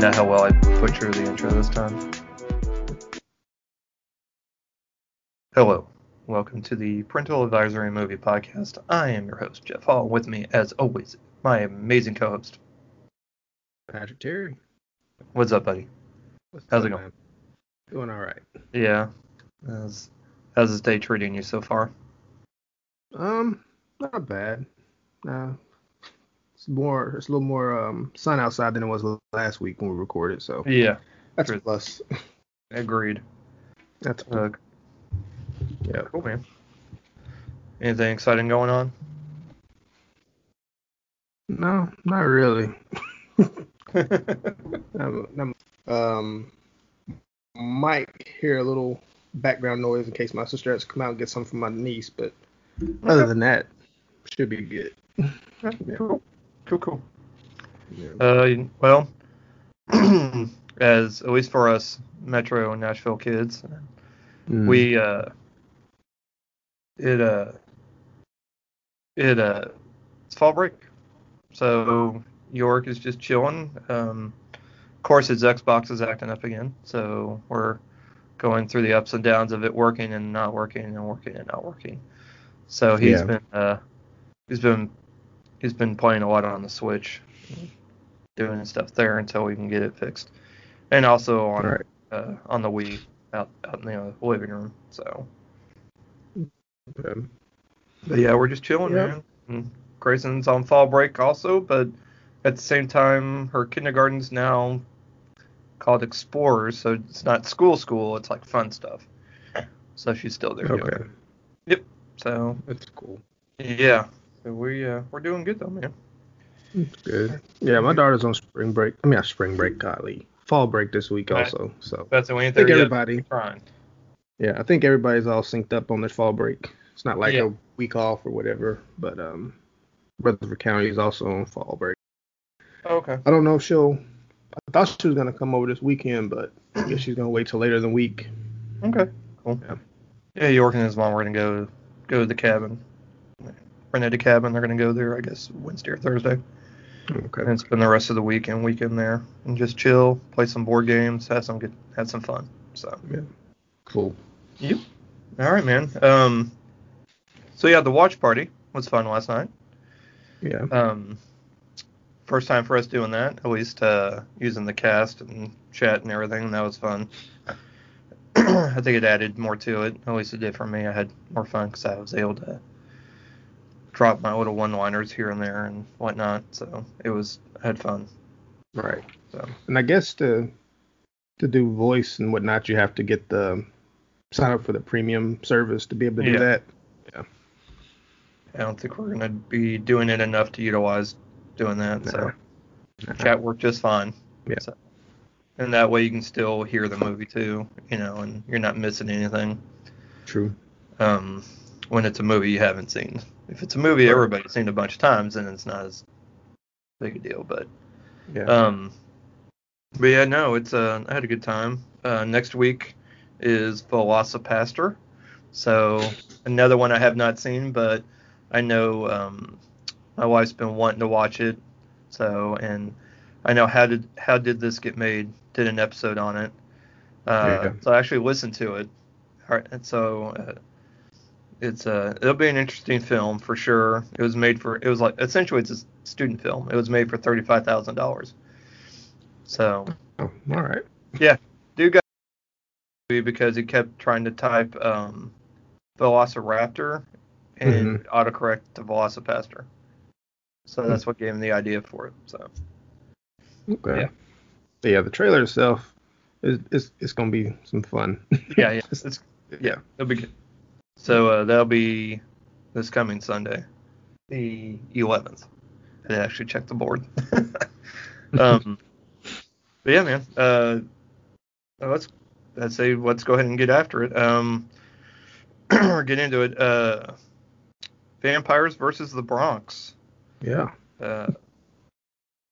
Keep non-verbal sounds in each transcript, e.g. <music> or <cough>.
find out how well I butcher the intro this time. Hello, welcome to the Parental Advisory Movie Podcast. I am your host, Jeff Hall. With me, as always, my amazing co-host. Patrick Terry. What's up, buddy? What's How's up, it going? man? Doing all right. Yeah. How's, how's this day treating you so far? Um, not bad. Uh, it's more. It's a little more um sun outside than it was last week when we recorded. So Yeah, that's a plus. <laughs> agreed. That's Uh, yeah. cool, man. Anything exciting going on? No, not really. <laughs> <laughs> Um, um, um, might hear a little background noise in case my sister has to come out and get some from my niece, but other than that, should be good. Cool. Cool, cool. Yeah. Uh, well, <clears throat> as at least for us Metro and Nashville kids, Mm. we uh, it uh, it uh, it's fall break, so York is just chilling. Um, of course, his Xbox is acting up again, so we're going through the ups and downs of it working and not working and working and not working. So he's Yeah. been uh, he's been he's been playing a lot on the Switch, doing stuff there until we can get it fixed, and also on All right. uh, on the Wii out out in the living room. So, Okay. but yeah, we're just chilling, Yeah. man. And Grayson's on fall break also, but at the same time, her kindergarten's now called Explorers, so it's not school school. It's like fun stuff. So she's still there. doing Okay. it. So That's cool. yeah, so we uh, we're doing good though, man. That's good. Yeah, my daughter's on spring break. I mean, not spring break, golly, fall break this week Right. also. So That's the I thing. think everybody, Trying. yeah, I think everybody's all synced up on this fall break. It's not like Yeah. a week off or whatever, but um, Rutherford County is also on fall break. Okay. I don't know if she'll. I thought she was gonna come over this weekend, but I guess she's gonna wait till later in the week. Okay. Cool. Yeah. Yeah, York and his mom were gonna go go to the cabin. Rented a cabin. They're gonna go there, I guess, Wednesday or Thursday, Okay. and spend the rest of the weekend weekend there and just chill, play some board games, have some good, have some fun. So. Yeah, cool. You. All right, man. Um. So yeah, the watch party was fun last night. Yeah. Um. First time for us doing that, at least uh, using the cast and chat and everything. That was fun. <clears throat> I think it added more to it. At least it did for me. I had more fun because I was able to drop my little one-liners here and there and whatnot. So it was I had fun. Right. So And I guess to to do voice and whatnot, you have to get the sign up for the premium service to be able to Yeah. do that. Yeah. I don't think we're gonna be doing it enough to utilize doing that. So chat worked just fine. Yeah. So, and that way you can still hear the movie too, you know, and you're not missing anything. True. Um, when it's a movie you haven't seen. If it's a movie everybody's seen a bunch of times, then it's not as big a deal. But Yeah. um, but yeah, no, it's uh, I had a good time. Uh, next week is VelociPastor, so another one I have not seen, but I know um, my wife's been wanting to watch it. So and I know how did how did this get made? Did an episode on it. Uh, Yeah. So I actually listened to it. All right, and so uh, it's a it'll be an interesting film for sure. It was made for it was like essentially it's a student film. It was made for thirty five thousand dollars. So oh, all right. Yeah, dude got because he kept trying to type um, Velociraptor and mm-hmm. autocorrect to VelociPastor. So hmm. that's what gave him the idea for it. So Okay. Yeah. Yeah. the trailer itself is it's, it's gonna be some fun. yeah, yeah, <laughs> it's, yeah, it'll be good. So uh, that'll be this coming Sunday, the 11th. I didn't actually check the board. <laughs> um, but yeah, man. Uh, let's let's say let's go ahead and get after it. Um, <clears throat> or get into it. Uh, Vampires versus the Bronx. Yeah. Uh,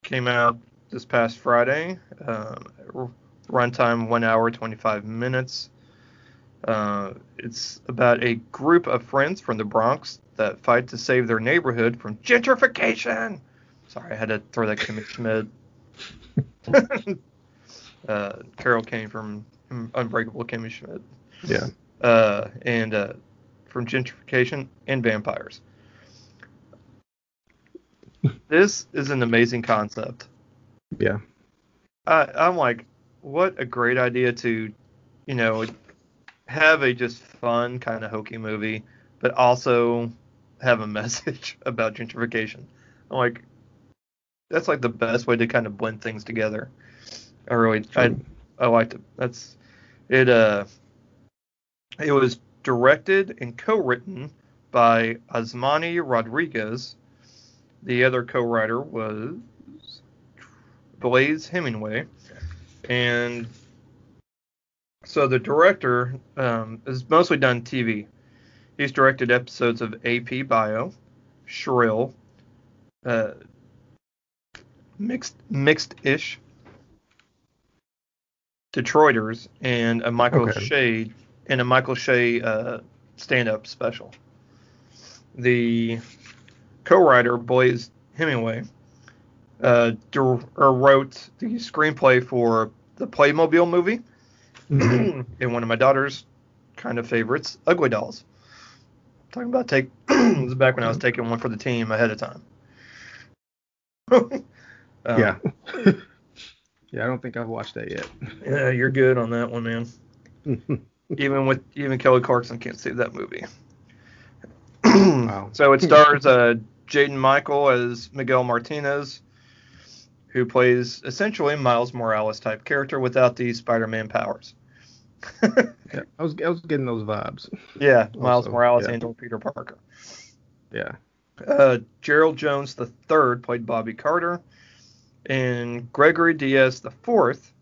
came out this past Friday. Um, r- runtime one hour twenty five minutes. Uh, it's about a group of friends from the Bronx that fight to save their neighborhood from gentrification. Sorry, I had to throw that Kimmy Schmidt <laughs> Uh, Carol came from Unbreakable Kimmy Schmidt. Yeah. Uh, and uh, from Gentrification and Vampires. this is an amazing concept. Yeah. I, I'm like, what a great idea to, you know, have a just fun kind of hokey movie, but also have a <laughs> message about gentrification. I'm like, that's like the best way to kind of blend things together. I really, I, I liked it. That's it. Uh, it was directed and co-written by Osmany Rodriguez. The other co-writer was Blaise Hemingway, and so the director um, has mostly done TV. He's directed episodes of AP Bio, Shrill, uh, Mixed Mixed Ish, Detroiters, and a Michael Okay. Che and a Michael Che uh, stand-up special. The co-writer Blaise Hemingway uh, wrote the screenplay for the Playmobil movie. <clears throat> and one of my daughter's kind of favorites, Ugly Dolls. Talking about take <clears throat> this is back when I was taking one for the team ahead of time. <laughs> Um, yeah. <laughs> yeah, I don't think I've watched that yet. yeah, you're good on that one, man. <laughs> even with even Kelly Clarkson can't save that movie. <clears throat> Wow. So it stars uh, Jaden Michael as Miguel Martinez, who plays essentially Miles Morales type character without the Spider-Man powers. <laughs> yeah, I was I was getting those vibes. yeah, Miles Also, Morales yeah. and Peter Parker. Yeah. Uh, Gerald Jones the third played Bobby Carter, and Gregory Diaz the fourth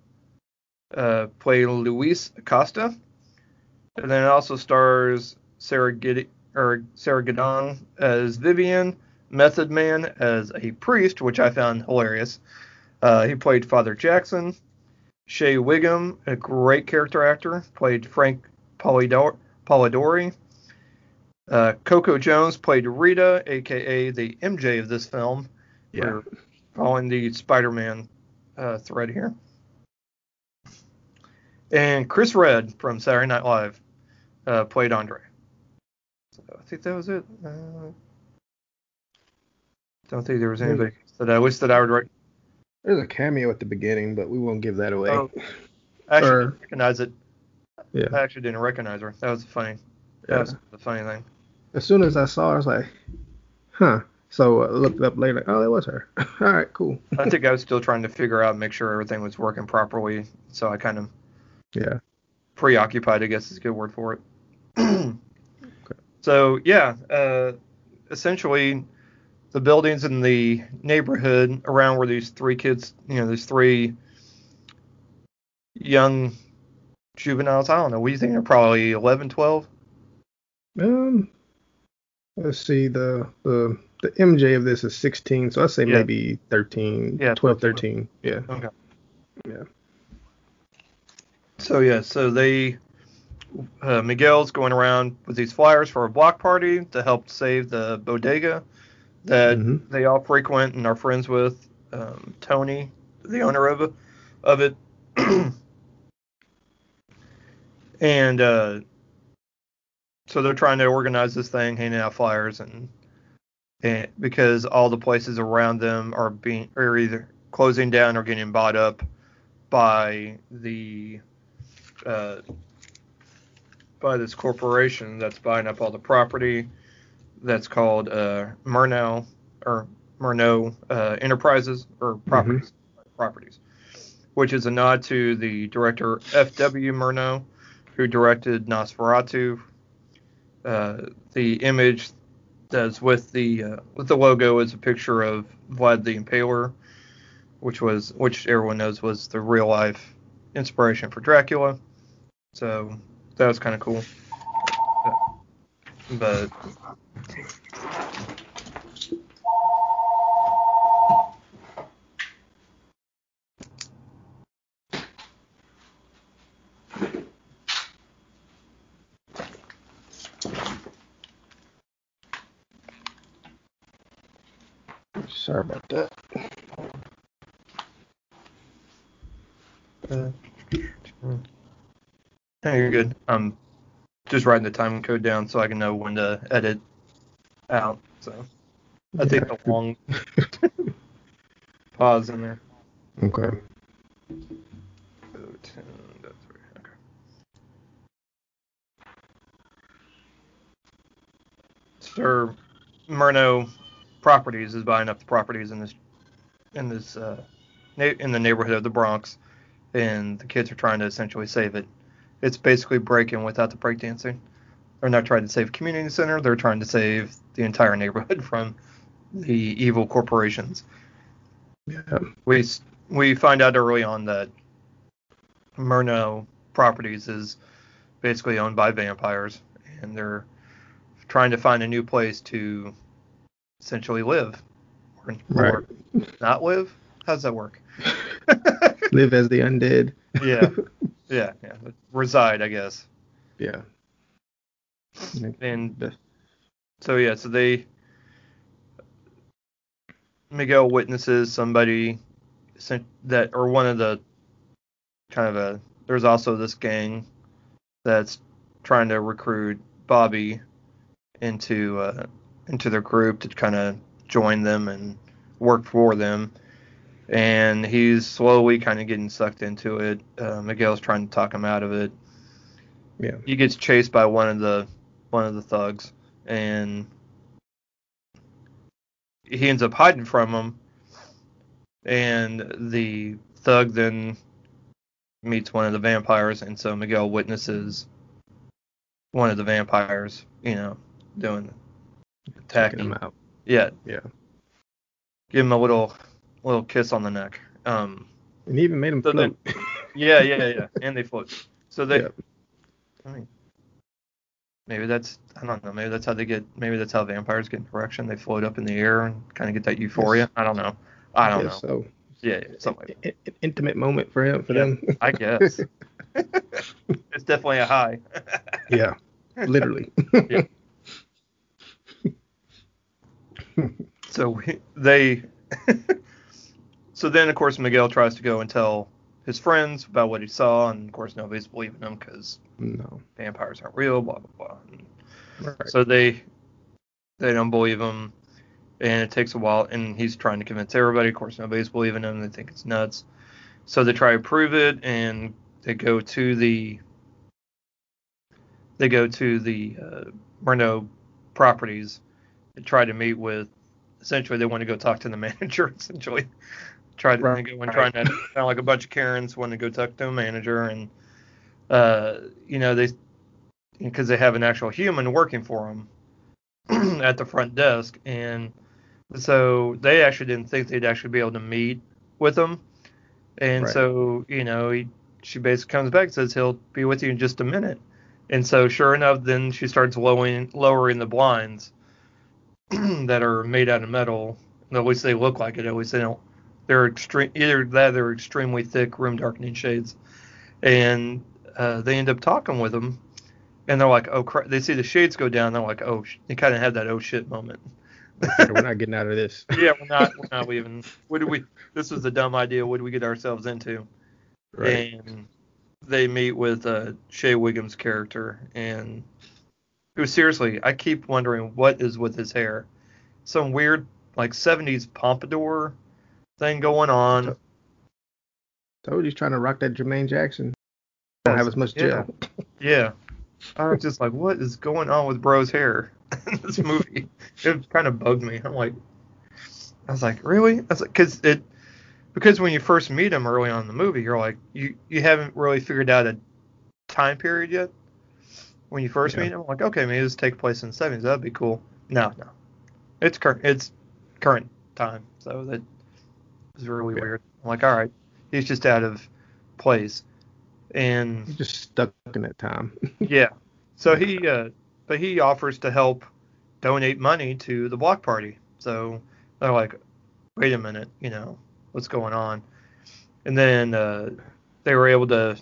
uh, played Luis Acosta, and then it also stars Sarah Gid- or Sarah Gadon as Vivian, Method Man as a priest, which I found hilarious. Uh, he played Father Jackson. Shea Whigham, a great character actor, played Frank Polidor- Polidori. Uh, Coco Jones played Rita, aka the MJ of this film. Yeah. We're following the Spider-Man uh, thread here. And Chris Redd from Saturday Night Live uh, played Andre. So I think that was it. Uh, don't think there was anybody that I wish that I would write. There's a cameo at the beginning, but we won't give that away. Oh, I actually Or- didn't recognize it. Yeah. I actually didn't recognize her. That was the funny. That Yeah. was the funny thing. As soon as I saw her, I was like, huh. So I looked up later, like, oh, that was her. <laughs> All right, cool. I think I was still trying to figure out, make sure everything was working properly. So I kind of Yeah. preoccupied, I guess is a good word for it. <clears throat> okay. So yeah, uh, essentially, the buildings in the neighborhood around where these three kids, you know, these three young juveniles, I don't know, what do you think they're probably 11, 12? Um, let's see. The the the MJ of this is 16, so I'd say Yeah. maybe 13, Yeah, 12, 13. Yeah. Okay. Yeah. So yeah, so they uh, Miguel's going around with these flyers for a block party to help save the bodega that Mhm. they all frequent and are friends with. Um, Tony, the owner of it, of it, <clears throat> and uh, so they're trying to organize this thing, handing out flyers, and, and because all the places around them are being are either closing down or getting bought up by the uh, by this corporation that's buying up all the property that's called uh, Murnau or Murnau uh, Enterprises or properties properties, which is a nod to the director F.W. Murnau, who directed Nosferatu. Uh, the image that's with the uh, with the logo is a picture of Vlad the Impaler, which was which everyone knows was the real life inspiration for Dracula. So that was kind of cool. But Sorry about that. uh, No, you're good. I'm just writing the time code down so I can know when to edit out. So I think Yeah. a long pause in there. Okay. Go 10. Okay. Sir Murnau Properties is buying up the properties in this in this uh, na- in the neighborhood of the Bronx, and the kids are trying to essentially save it. It's basically breaking without the breakdancing. They're not trying to save community center. They're trying to save the entire neighborhood <laughs> from the evil corporations Yeah. we we find out early on that Murnau Properties is basically owned by vampires, and they're trying to find a new place to essentially live or, or not live. How does that work? <laughs> <laughs> Live as the undead. yeah, yeah, yeah. Reside, I guess. Yeah. And so yeah, so they Miguel witnesses somebody sent that or one of the kind of a there's also this gang that's trying to recruit Bobby into uh, into their group to kind of join them and work for them. And he's slowly kind of getting sucked into it. Uh, Miguel's trying to talk him out of it. Yeah. He gets chased by one of the one of the thugs, and he ends up hiding from him. And the thug then meets one of the vampires, and so Miguel witnesses one of the vampires, you know, doing Checking attacking. him out. Yeah, Yeah. give him a little little kiss on the neck. Um, And even made him So float. <laughs> yeah, yeah, yeah, and they float. So they, Yeah. I mean, maybe that's I don't know. Maybe that's how they get. Maybe that's how vampires get direction. They float up in the air and kind of get that euphoria. I don't know. I don't know. So Yeah, yeah, something like an, an intimate moment for him for Yeah. them. I guess. <laughs> it's definitely a high. <laughs> yeah. Literally. yeah. So we, they. So then, of course, Miguel tries to go and tell his friends about what he saw, and of course, nobody's believing him because no. vampires aren't real. Blah blah blah. Right. So they they don't believe him, and it takes a while. And he's trying to convince everybody. Of course, nobody's believing him. They think it's nuts. So they try to prove it, and they go to the they go to the uh, Murnau properties and try to meet with. Essentially, they want to go talk to the <laughs> manager. Essentially, to Right. go and trying to <laughs> sound like a bunch of Karens want to go talk to a manager, and uh, you know they because they have an actual human working for them <clears throat> at the front desk, and so they actually didn't think they'd actually be able to meet with them, and Right. so you know he, she basically comes back and says he'll be with you in just a minute, and so sure enough, then she starts lowering lowering the blinds <clears throat> that are made out of metal. At least they look like it. At least they don't. They're extreme. Either that, they're extremely thick room darkening shades, and uh, they end up talking with them, and they're like, "Oh crap!" They see the shades go down. They're like, "Oh," sh-. they kind of have that "oh shit" moment. We're not getting out of this. <laughs> yeah, we're not. We're not leaving. What did we? This was a dumb idea. What did we get ourselves into? Right. And they meet with uh, Shea Whigham's character, and who seriously, I keep wondering what is with his hair. Some weird like 70s pompadour thing going on. Told you he's trying to rock that Jermaine Jackson. Don't have as much Yeah. gel. Yeah. I was <laughs> just like, what is going on with Bro's hair <laughs> in this movie? It kind of bugged me. I'm like, I was like, really? I was like, because it, because when you first meet him early on in the movie, you're like, you you haven't really figured out a time period yet. When you first Yeah. meet him, I'm like, okay, maybe this take place in the 70s. That'd be cool. No, no, it's current. It's current time. So that was really Yeah. weird. I'm like, all right, he's just out of place. And He's just stuck in that time. <laughs> yeah. So he, uh, but he offers to help donate money to the block party. So they're like, wait a minute, you know, what's going on? And then uh, they were able to,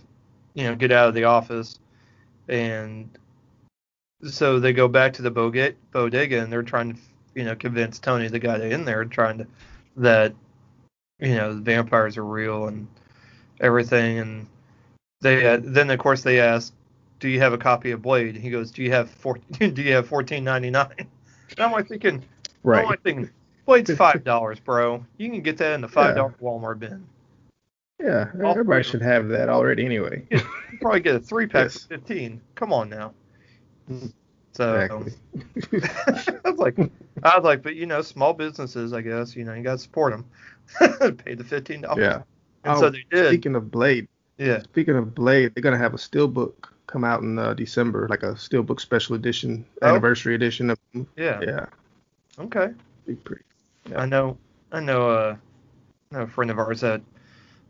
you know, get out of the office, and so they go back to the bodega and they're trying to, you know, convince Tony, the guy in there, trying to that, you know, the vampires are real and everything, and they uh, then of course they ask "Do you have a copy of Blade?" He goes, "Do you have four? <laughs> Do you have fourteen ninety nine? And I'm like thinking, Right. I'm like thinking, Blade's five dollars, bro. You can get that in the five dollar Walmart bin. Yeah, All everybody should have that already anyway. You probably get a three pack Yes. for fifteen. Come on now. So Exactly. <laughs> I was like, I was like, but you know, small businesses, I guess, you know, you got to support them. <laughs> Pay the fifteen dollars. Yeah. And Oh, so they did. Speaking of Blade, yeah. speaking of Blade, they're gonna have a steelbook come out in uh, December, like a steelbook special edition, Oh. anniversary edition of. Yeah. Yeah, Okay. be pretty. I know. I know. Uh, I know a friend of ours that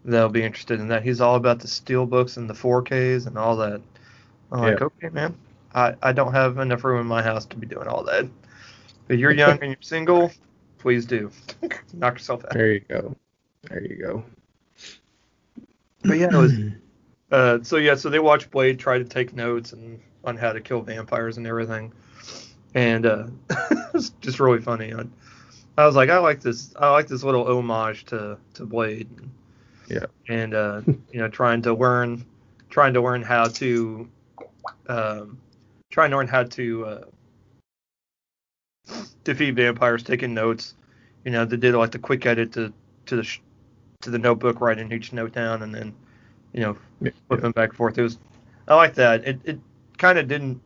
that'll be interested in that. He's all about the steel books and the 4Ks and all that. I'm like, okay, man. I, I don't have enough room in my house to be doing all that. But you're young and you're single, please do. <laughs> Knock yourself out. There you go. There you go. But yeah, it was. Uh, so yeah, so they watched Blade try to take notes and on how to kill vampires and everything, and uh, <laughs> it was just really funny. I, I was like, I like this. I like this little homage to to Blade. Yeah. And uh, <laughs> you know, trying to learn, trying to learn how to, um, trying to learn how to defeat vampires, taking notes. You know, they did like the quick edit to to the sh- to the notebook, writing each note down, and then you know Yeah. flipping back and forth. It was I like that. It it kind of didn't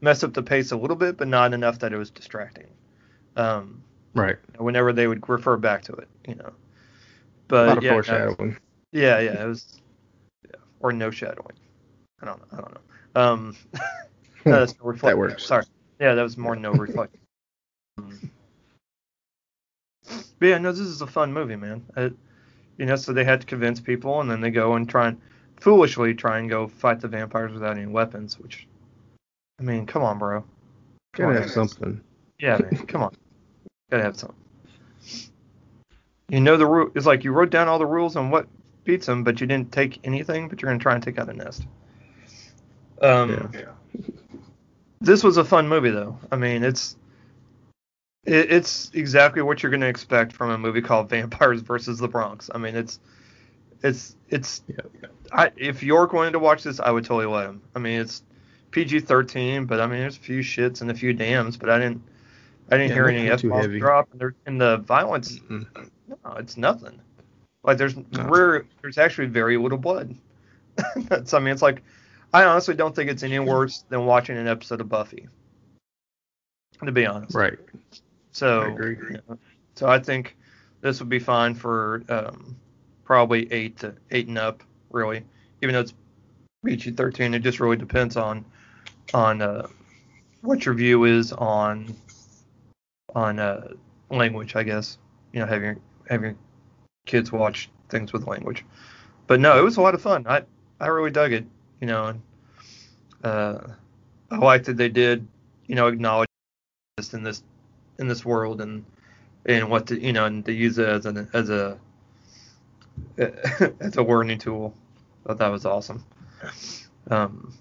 mess up the pace a little bit, but not enough that it was distracting. Um, Right. whenever they would refer back to it, you know. A But lot of yeah, foreshadowing. yeah, yeah, it was, yeah, or no shadowing. I don't know. I don't know. Um, <laughs> no, that's no reflect. That works. Sorry. Yeah, that was more no reflect. But yeah, no, this is a fun movie, man. It, you know, so they had to convince people, and then they go and try and foolishly try and go fight the vampires without any weapons. Which, I mean, come on, bro. Come Gotta on. have something. Yeah, man, come on. Gotta have something. You know the rule. It's like you wrote down all the rules on what beats them, but you didn't take anything. But you're gonna try and take out a nest. Um, Yeah. this was a fun movie though. I mean, it's it, it's exactly what you're gonna expect from a movie called Vampires versus the Bronx. I mean, it's it's it's. Yeah. I if you're going to watch this, I would totally let him. I mean, it's PG-13, but I mean, there's a few shits and a few dams, but I didn't I didn't Yeah, hear any f bombs drop. And, and the violence, Mm. no, it's nothing. Like there's No. rare, there's actually very little blood. <laughs> That's I mean, it's like I honestly don't think it's any worse than watching an episode of Buffy. To be honest. Right. So I agree. you know, so I think this would be fine for um, probably eight to eight and up, really. Even though it's PG thirteen, it just really depends on on uh, what your view is on on uh, language, I guess. You know, having having kids watch things with language. But no, it was a lot of fun. I I really dug it. You know, and uh, I liked that they did. You know, acknowledge this in this in this world and and what to you know and to use it as an as a <laughs> as a learning tool. I thought that was awesome. Um,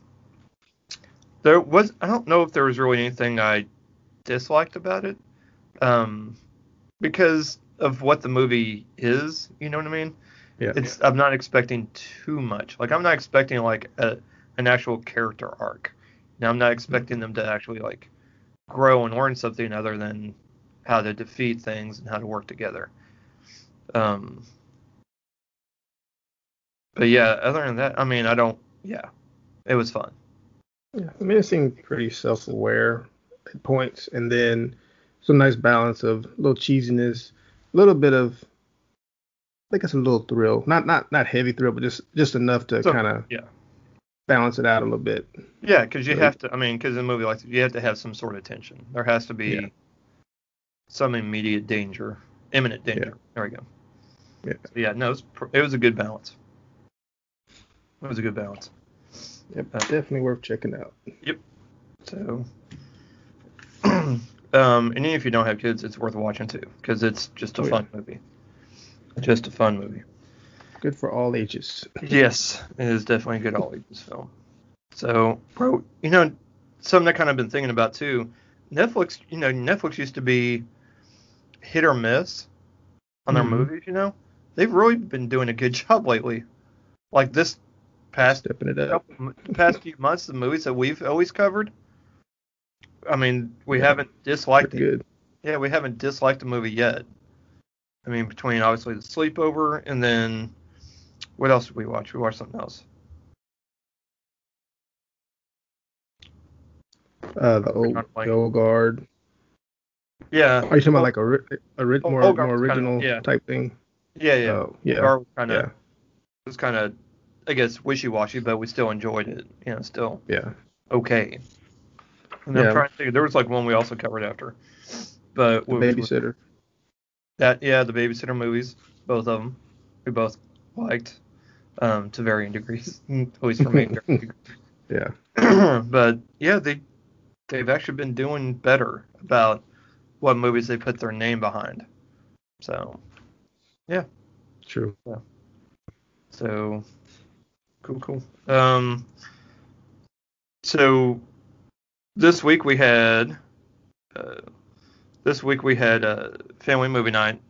there was I don't know if there was really anything I disliked about it, um, because of what the movie is. You know what I mean? Yeah. It's I'm not expecting too much. Like I'm not expecting like a an actual character arc. Now I'm not expecting them to actually like grow and learn something other than how to defeat things and how to work together. Um, but yeah, other than that, I mean, I don't. Yeah, it was fun. Yeah, I mean, it seemed pretty self-aware at points, and then some nice balance of a little cheesiness, a little bit of, I it's a little thrill. Not not not heavy thrill, but just just enough to So, kind of yeah. Balance it out a little bit. Yeah, because you So- have to. I mean, because in a movie like that, you have to have some sort of tension. There has to be Yeah. some immediate danger, imminent danger. Yeah. There we go. Yeah. So, yeah, no, it was, it was a good balance. It was a good balance. Yep, Uh, definitely worth checking out. Yep. So, <clears throat> um, and even if you don't have kids, it's worth watching too, because it's just a Oh, yeah. fun movie. Just a fun movie. Good for all ages. Yes, it is definitely a good all ages film. So, bro, you know, something I kind of been thinking about too. Netflix, you know, Netflix used to be hit or miss on their Mhm. movies. You know, they've really been doing a good <laughs> job lately. Like this, past stepping it up. couple, past few months, the movies that we've always covered. I mean, we Yeah. haven't disliked it. good. Yeah, we haven't disliked a movie yet. I mean, between obviously the sleepover and then what else did we watch? We watched something else. Uh, the old, old guard. Yeah. Are you talking about like a, a ri- Oh, more more was kinda- original yeah. type thing? Yeah, yeah. Oh, yeah. Or kind of Yeah. it was kind of I guess wishy-washy, but we still enjoyed it. You know, still Yeah. okay. And Yeah. I'm trying to think. There was like one we also covered after, but was- babysitter. That yeah, the babysitter movies, both of them, we both liked, um, to varying degrees, <laughs> Always least for me. <laughs> Yeah. <clears throat> but yeah, they they've actually been doing better about what movies they put their name behind. So yeah. True. Yeah. so cool, cool. Um, so this week we had uh, this week we had uh, family movie night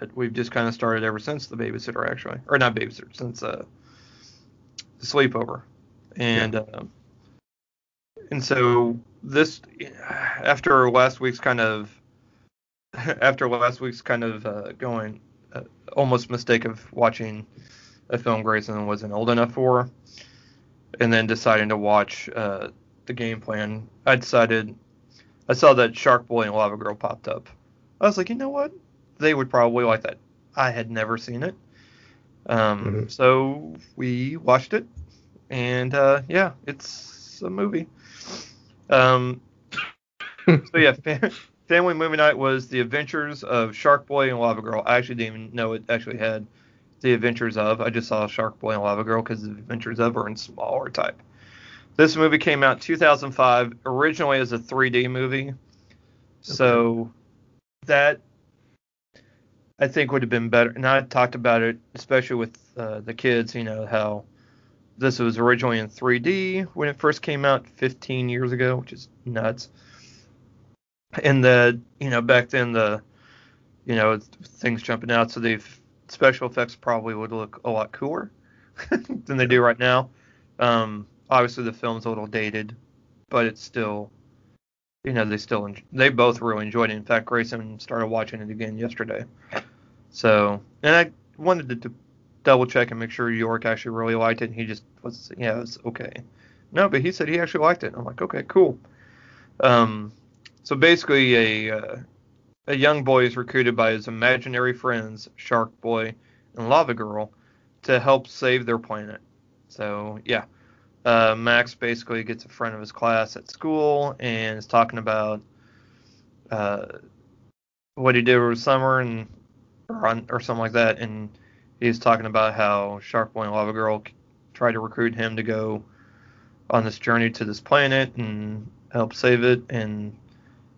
that we've just kind of started ever since the babysitter actually, or not babysitter since uh, the sleepover, and uh, and so this after last week's kind of <laughs> after last week's kind of uh, going uh, almost mistake of watching a film Grayson wasn't old enough for, and then deciding to watch uh, the game plan. I decided I saw that Shark Boy and Lava Girl popped up. I was like, you know what? They would probably like that. I had never seen it, um, Mhm. so we watched it, and uh, yeah, it's a movie. Um, <laughs> so yeah, family movie night was the Adventures of Shark Boy and Lava Girl. I actually didn't even know it actually had the Adventures of. I just saw Shark Boy and Lava Girl because the Adventures of are in smaller type. This movie came out 2005, originally as a 3D movie. So that I think would have been better. And I talked about it, especially with uh, the kids. You know how this was originally in 3D when it first came out 15 years ago, which is nuts. And the you know back then the you know things jumping out, so the special effects probably would look a lot cooler <laughs> than they do right now. Um, obviously the film's a little dated, but it's still you know they still en- they both really enjoyed it. In fact, Grayson started watching it again yesterday. So and I wanted to, to double check and make sure York actually really liked it. And he just was yeah it was okay. No, but he said he actually liked it. I'm like okay cool. Um, so basically a uh, a young boy is recruited by his imaginary friends Shark Boy and Lava Girl to help save their planet. So yeah, uh, Max basically gets a friend of his class at school and is talking about uh, what he did over the summer and or, on, or something like that, and he's talking about how Shark Boy and Lava Girl tried to recruit him to go on this journey to this planet and help save it, and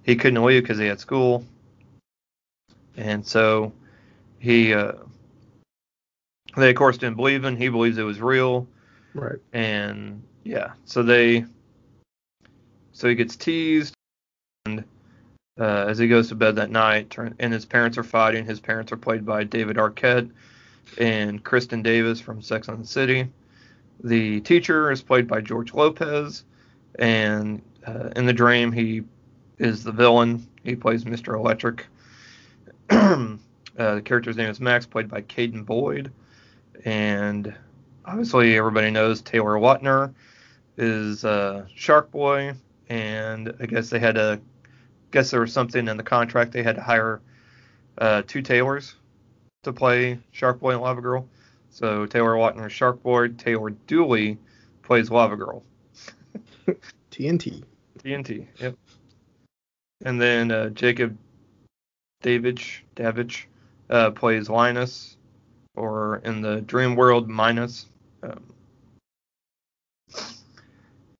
he couldn't leave because he had school, and so he uh, they of course didn't believe him. He believes it was real Right. and yeah, so they, so he gets teased, and uh, as he goes to bed that night, and his parents are fighting. His parents are played by David Arquette and Kristin Davis from Sex and the City. The teacher is played by George Lopez, and uh, in the dream he is the villain. He plays Mr. Electric. <clears throat> uh, the character's name is Max, played by Cayden Boyd, and obviously everybody knows Taylor Lautner is uh, Shark Boy, and I guess they had to guess there was something in the contract they had to hire uh, two Taylors to play Shark Boy and Lava Girl. So Taylor Lautner is Shark Boy, Taylor Dooley plays Lava Girl. <laughs> TNT. TNT, yep. And then uh, Jacob Davich, Davich uh, plays Linus, or in the dream world, Minus. Um,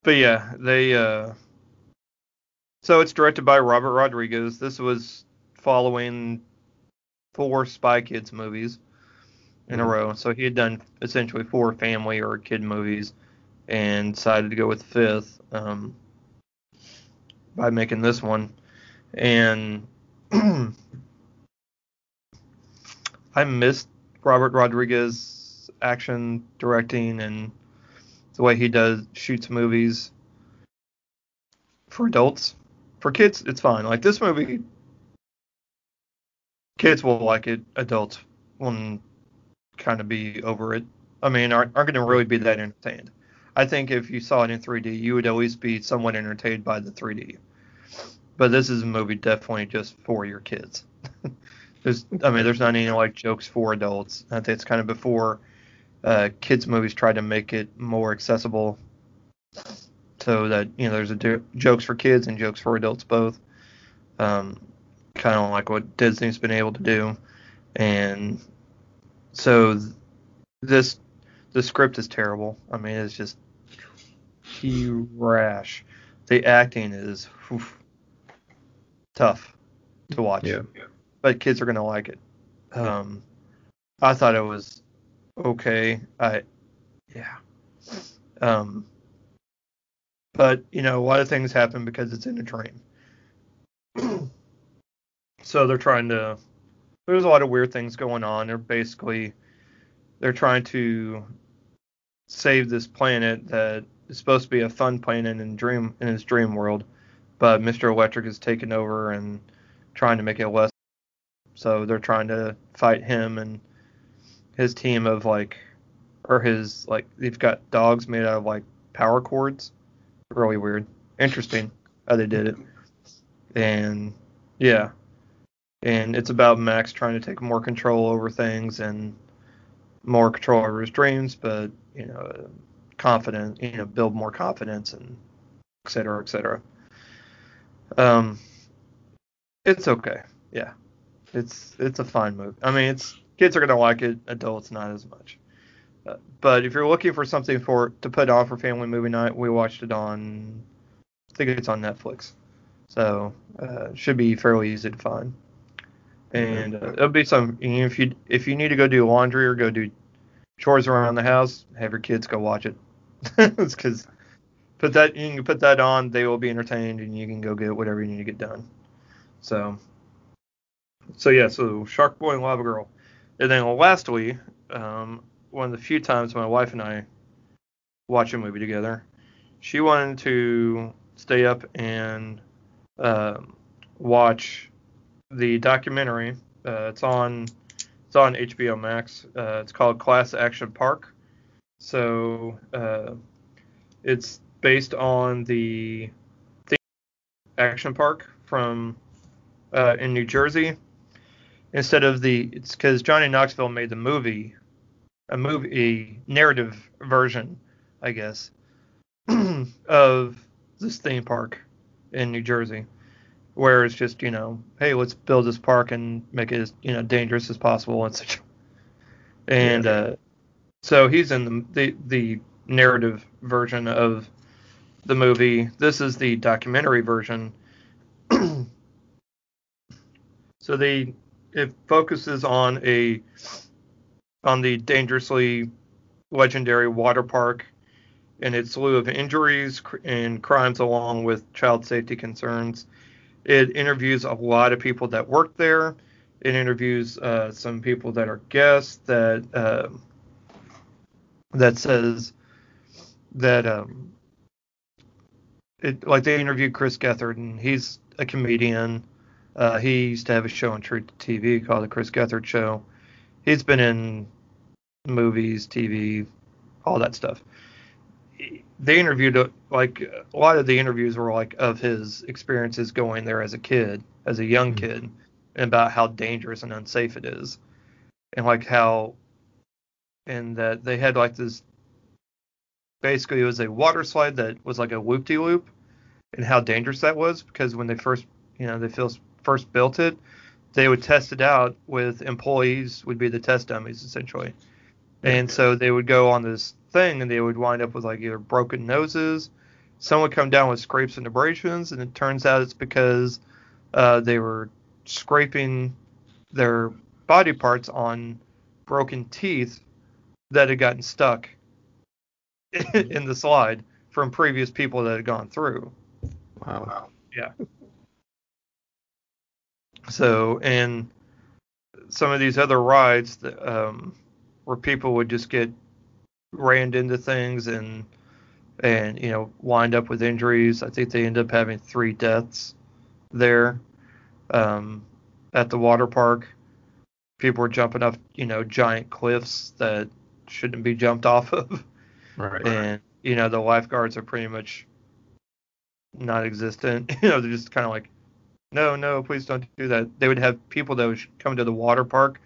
but yeah, they. Uh, so it's directed by Robert Rodriguez. This was following four Spy Kids movies in a Mhm. row. So he had done essentially four family or kid movies and decided to go with fifth um, by making this one. And <clears throat> I missed Robert Rodriguez action directing and the way he does shoots movies for adults. For kids, it's fine. Like this movie, kids will like it. Adults will kind of be over it. I mean, aren't, aren't going to really be that entertained. I think if you saw it in 3D, you would always be somewhat entertained by the 3D. But this is a movie definitely just for your kids. <laughs> there's, I mean, there's not any like jokes for adults. I think it's kind of before uh, kids movies try to make it more accessible, so that you know there's a jokes for kids and jokes for adults both. Um, kind of like what Disney's been able to do, and so th- this the script is terrible. I mean, it's just rash. The acting is oof, tough to watch. Yeah. But kids are gonna like it. Um, I thought it was okay. I yeah. Um, but you know, a lot of things happen because it's in a dream. <clears throat> so they're trying to. There's a lot of weird things going on. They're basically they're trying to save this planet that is supposed to be a fun planet in dream in his dream world, but Mr. Electric has taken over and trying to make it less. So they're trying to fight him and his team of like, or his like they've got dogs made out of like power cords. Really weird, interesting how they did it, and yeah, and it's about Max trying to take more control over things and more control over his dreams, but you know, confident, you know, build more confidence and et cetera, et cetera. Um, it's okay. Yeah, it's it's a fine movie. I mean, it's kids are gonna like it, adults not as much. Uh, but if you're looking for something for to put on for family movie night, we watched it on. I think it's on Netflix, so uh, should be fairly easy to find. And uh, it'll be some if you if you need to go do laundry or go do chores around the house, have your kids go watch it. <laughs> because put that you can put that on, they will be entertained, and you can go get whatever you need to get done. So, so yeah, so Shark Boy and Lava Girl, and then lastly, um, one of the few times my wife and I watch a movie together, she wanted to stay up and uh, watch the documentary. Uh, it's on it's on HBO Max. Uh, it's called Class Action Park. So uh, it's based on the action park from uh, in New Jersey. Instead of the, it's because Johnny Knoxville made the movie, a movie a narrative version, I guess, <clears throat> of this theme park in New Jersey where it's just you know, hey, let's build this park and make it as you know dangerous as possible and such. And yeah. uh, so he's in the, the the narrative version of the movie. This is the documentary version. <clears throat> so they it focuses on a on the dangerously legendary water park and its slew of injuries and crimes along with child safety concerns it interviews a lot of people that work there. It interviews uh, some people that are guests that uh, that says that um, it like they interviewed Chris Gethard and he's a comedian. Uh, he used to have a show on True TV called the Chris Gethard Show. He's been in movies, TV, all that stuff they interviewed like a lot of the interviews were like of his experiences going there as a kid, as a young mm-hmm. kid, and about how dangerous and unsafe it is, and like how, and that they had like this. Basically, it was a water slide that was like a whoop-de loop, and how dangerous that was because when they first, you know, they first built it, they would test it out with employees would be the test dummies essentially, and so they would go on this thing, and they would wind up with like either broken noses. Some would come down with scrapes and abrasions, and it turns out it's because uh, they were scraping their body parts on broken teeth that had gotten stuck <laughs> in the slide from previous people that had gone through. Wow. Yeah. So, and some of these other rides, um, where people would just get rammed into things and and you know wind up with injuries. I think they end up having three deaths there um, at the water park. People were jumping off, you know, giant cliffs that shouldn't be jumped off of. Right. And you know the lifeguards are pretty much non-existent. <laughs> You know they're just kind of like, no, no, please don't do that. They would have people that would come to the water park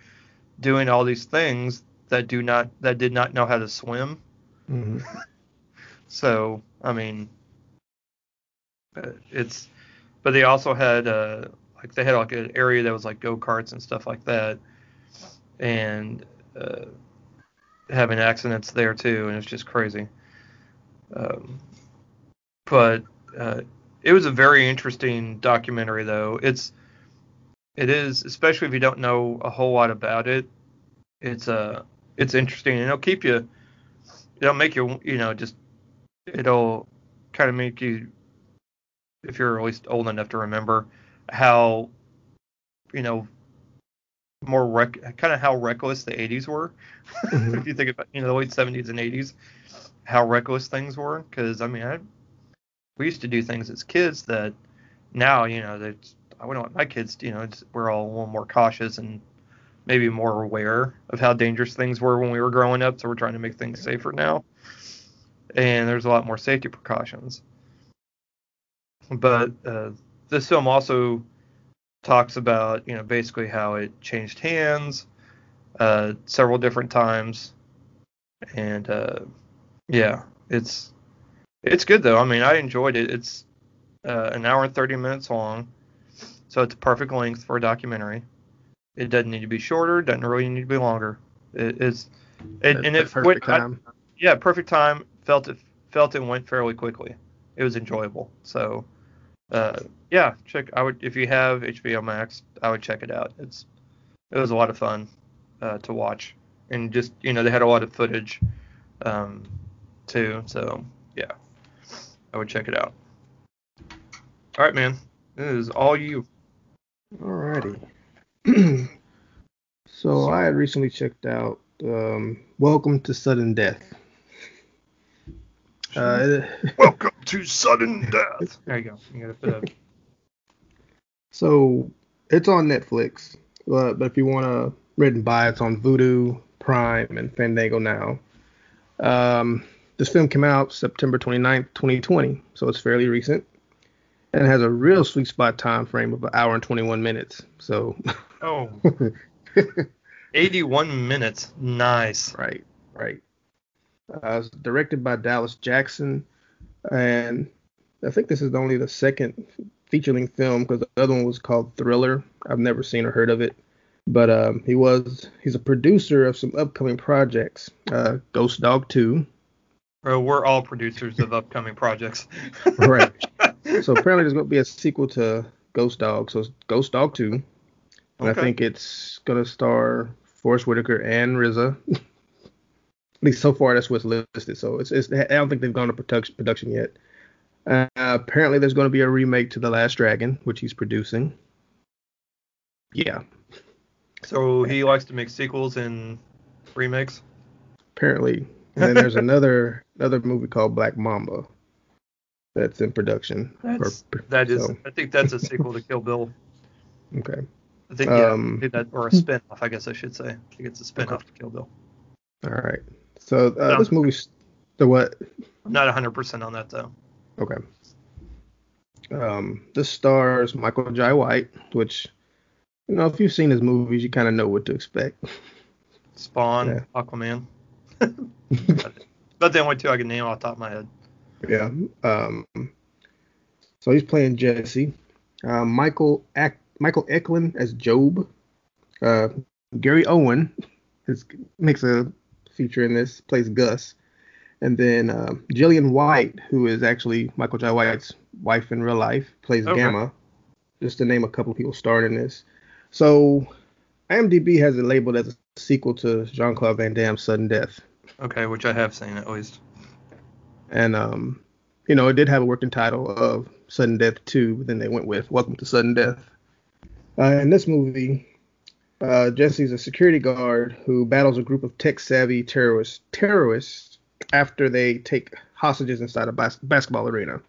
doing all these things that do not that did not know how to swim. hmm <laughs> So I mean, uh, it's but they also had uh like they had like an area that was like go karts and stuff like that, and uh, having accidents there too, and it's just crazy. Um, but uh, it was a very interesting documentary, though. It's it is, especially if you don't know a whole lot about it. It's uh it's interesting, and it'll keep you. It'll make you, you know, just it'll kind of make you, if you're at least old enough to remember, how, you know, more rec- kind of how reckless the 80s were. <laughs> Mhm. if you think about, you know, the late 70s and 80s, how reckless things were. Because I mean, I, we used to do things as kids that now, you know, that I wouldn't want my kids, to, you know, we're all a little more cautious and maybe more aware of how dangerous things were when we were growing up. So we're trying to make things safer now. And there's a lot more safety precautions. But uh, this film also talks about, you know, basically how it changed hands uh, several different times. And uh, yeah, it's it's good though. I mean, I enjoyed it. It's uh, an hour and 30 minutes long, so it's perfect length for a documentary. It doesn't need to be shorter. Doesn't really need to be longer. It is, it, and it perfect went, I- yeah, perfect time. Felt it felt it went fairly quickly. It was enjoyable. So, uh, yeah, check. I would if you have HBO Max, I would check it out. It's it was a lot of fun uh, to watch, and just you know they had a lot of footage um, too. So yeah, I would check it out. All right, man. This is all you. Alrighty. <clears throat> so I had recently checked out um, Welcome to Sudden Death. Uh, <laughs> Welcome to sudden death. <laughs> There you go. You gotta put a <laughs> so it's on Netflix, uh, but if you want to rent and buy, it's on Vudu, Prime, and Fandango now. Um, this film came out September 29th, 2020, so it's fairly recent, and it has a real sweet spot time frame of an hour and 21 minutes. So, oh. <laughs> 81 minutes. Nice. right, right. Uh, it's directed by Dallas Jackson, and I think this is only the second feature-length film because the other one was called Thriller. I've never seen or heard of it, but um, he was he's a producer of some upcoming projects. Uh, Ghost Dog 2, Bro, we're all producers of upcoming projects. <laughs> right? <laughs> so apparently there's going to be a sequel to Ghost Dog, so it's Ghost Dog 2, and I think it's going to star Forest Whitaker and RZA. At least so far, that's what's listed. So it's, it's I don't think they've gone to production production yet. Uh, apparently, there's going to be a remake to The Last Dragon, which he's producing. Yeah, So he likes to make sequels and remakes. apparently. And then there's <laughs> another another movie called Black Mamba that's in production. That's, Or- that is, so, I think that's a sequel to Kill Bill. <laughs> okay. I think, yeah, Um, I think that, or a spin-off, I guess I should say. I think it's a spin-off to Kill Bill. All right. So uh, No. this movie's the what? I'm not 100% on that though. Okay. Um, this stars Michael Jai White, which you know if you've seen his movies, you kind of know what to expect. Spawn, Yeah. Aquaman. <laughs> But the only two I can name off the top of my head. yeah. Um, so he's playing Jesse. Uh, Michael Ac- Michael Eklund as Job. Uh, Gary Owen is, makes a feature in this, plays Gus. And then uh, Gillian White, who is actually Michael Jai White's wife in real life, plays Okay. Gamma. Just to name a couple of people starring in this. So IMDb has it labeled as a sequel to Jean Claude Van Damme's Sudden Death. Okay, which I have seen at least. And um, you know, it did have a working title of Sudden Death 2, but then they went with Welcome to Sudden Death. Uh, in this movie, uh, Jesse's a security guard who battles a group of tech-savvy terrorists terrorists after they take hostages inside a bas- basketball arena.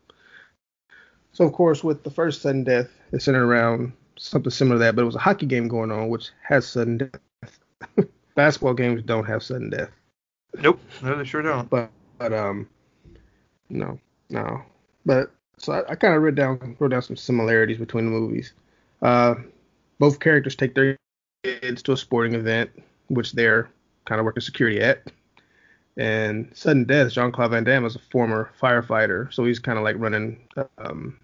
So of course, with the first sudden death, it's centered around something similar to that, but it was a hockey game going on, which has sudden death. <laughs> basketball games don't have sudden death. Nope, no, they sure don't. But, but um, no, no. But so I, I kind of wrote down wrote down some similarities between the movies. Uh, both characters take their kids to a sporting event, which they're kind of working security at. And sudden death, Jean Claude Van Damme is a former firefighter, so he's kind of like running um,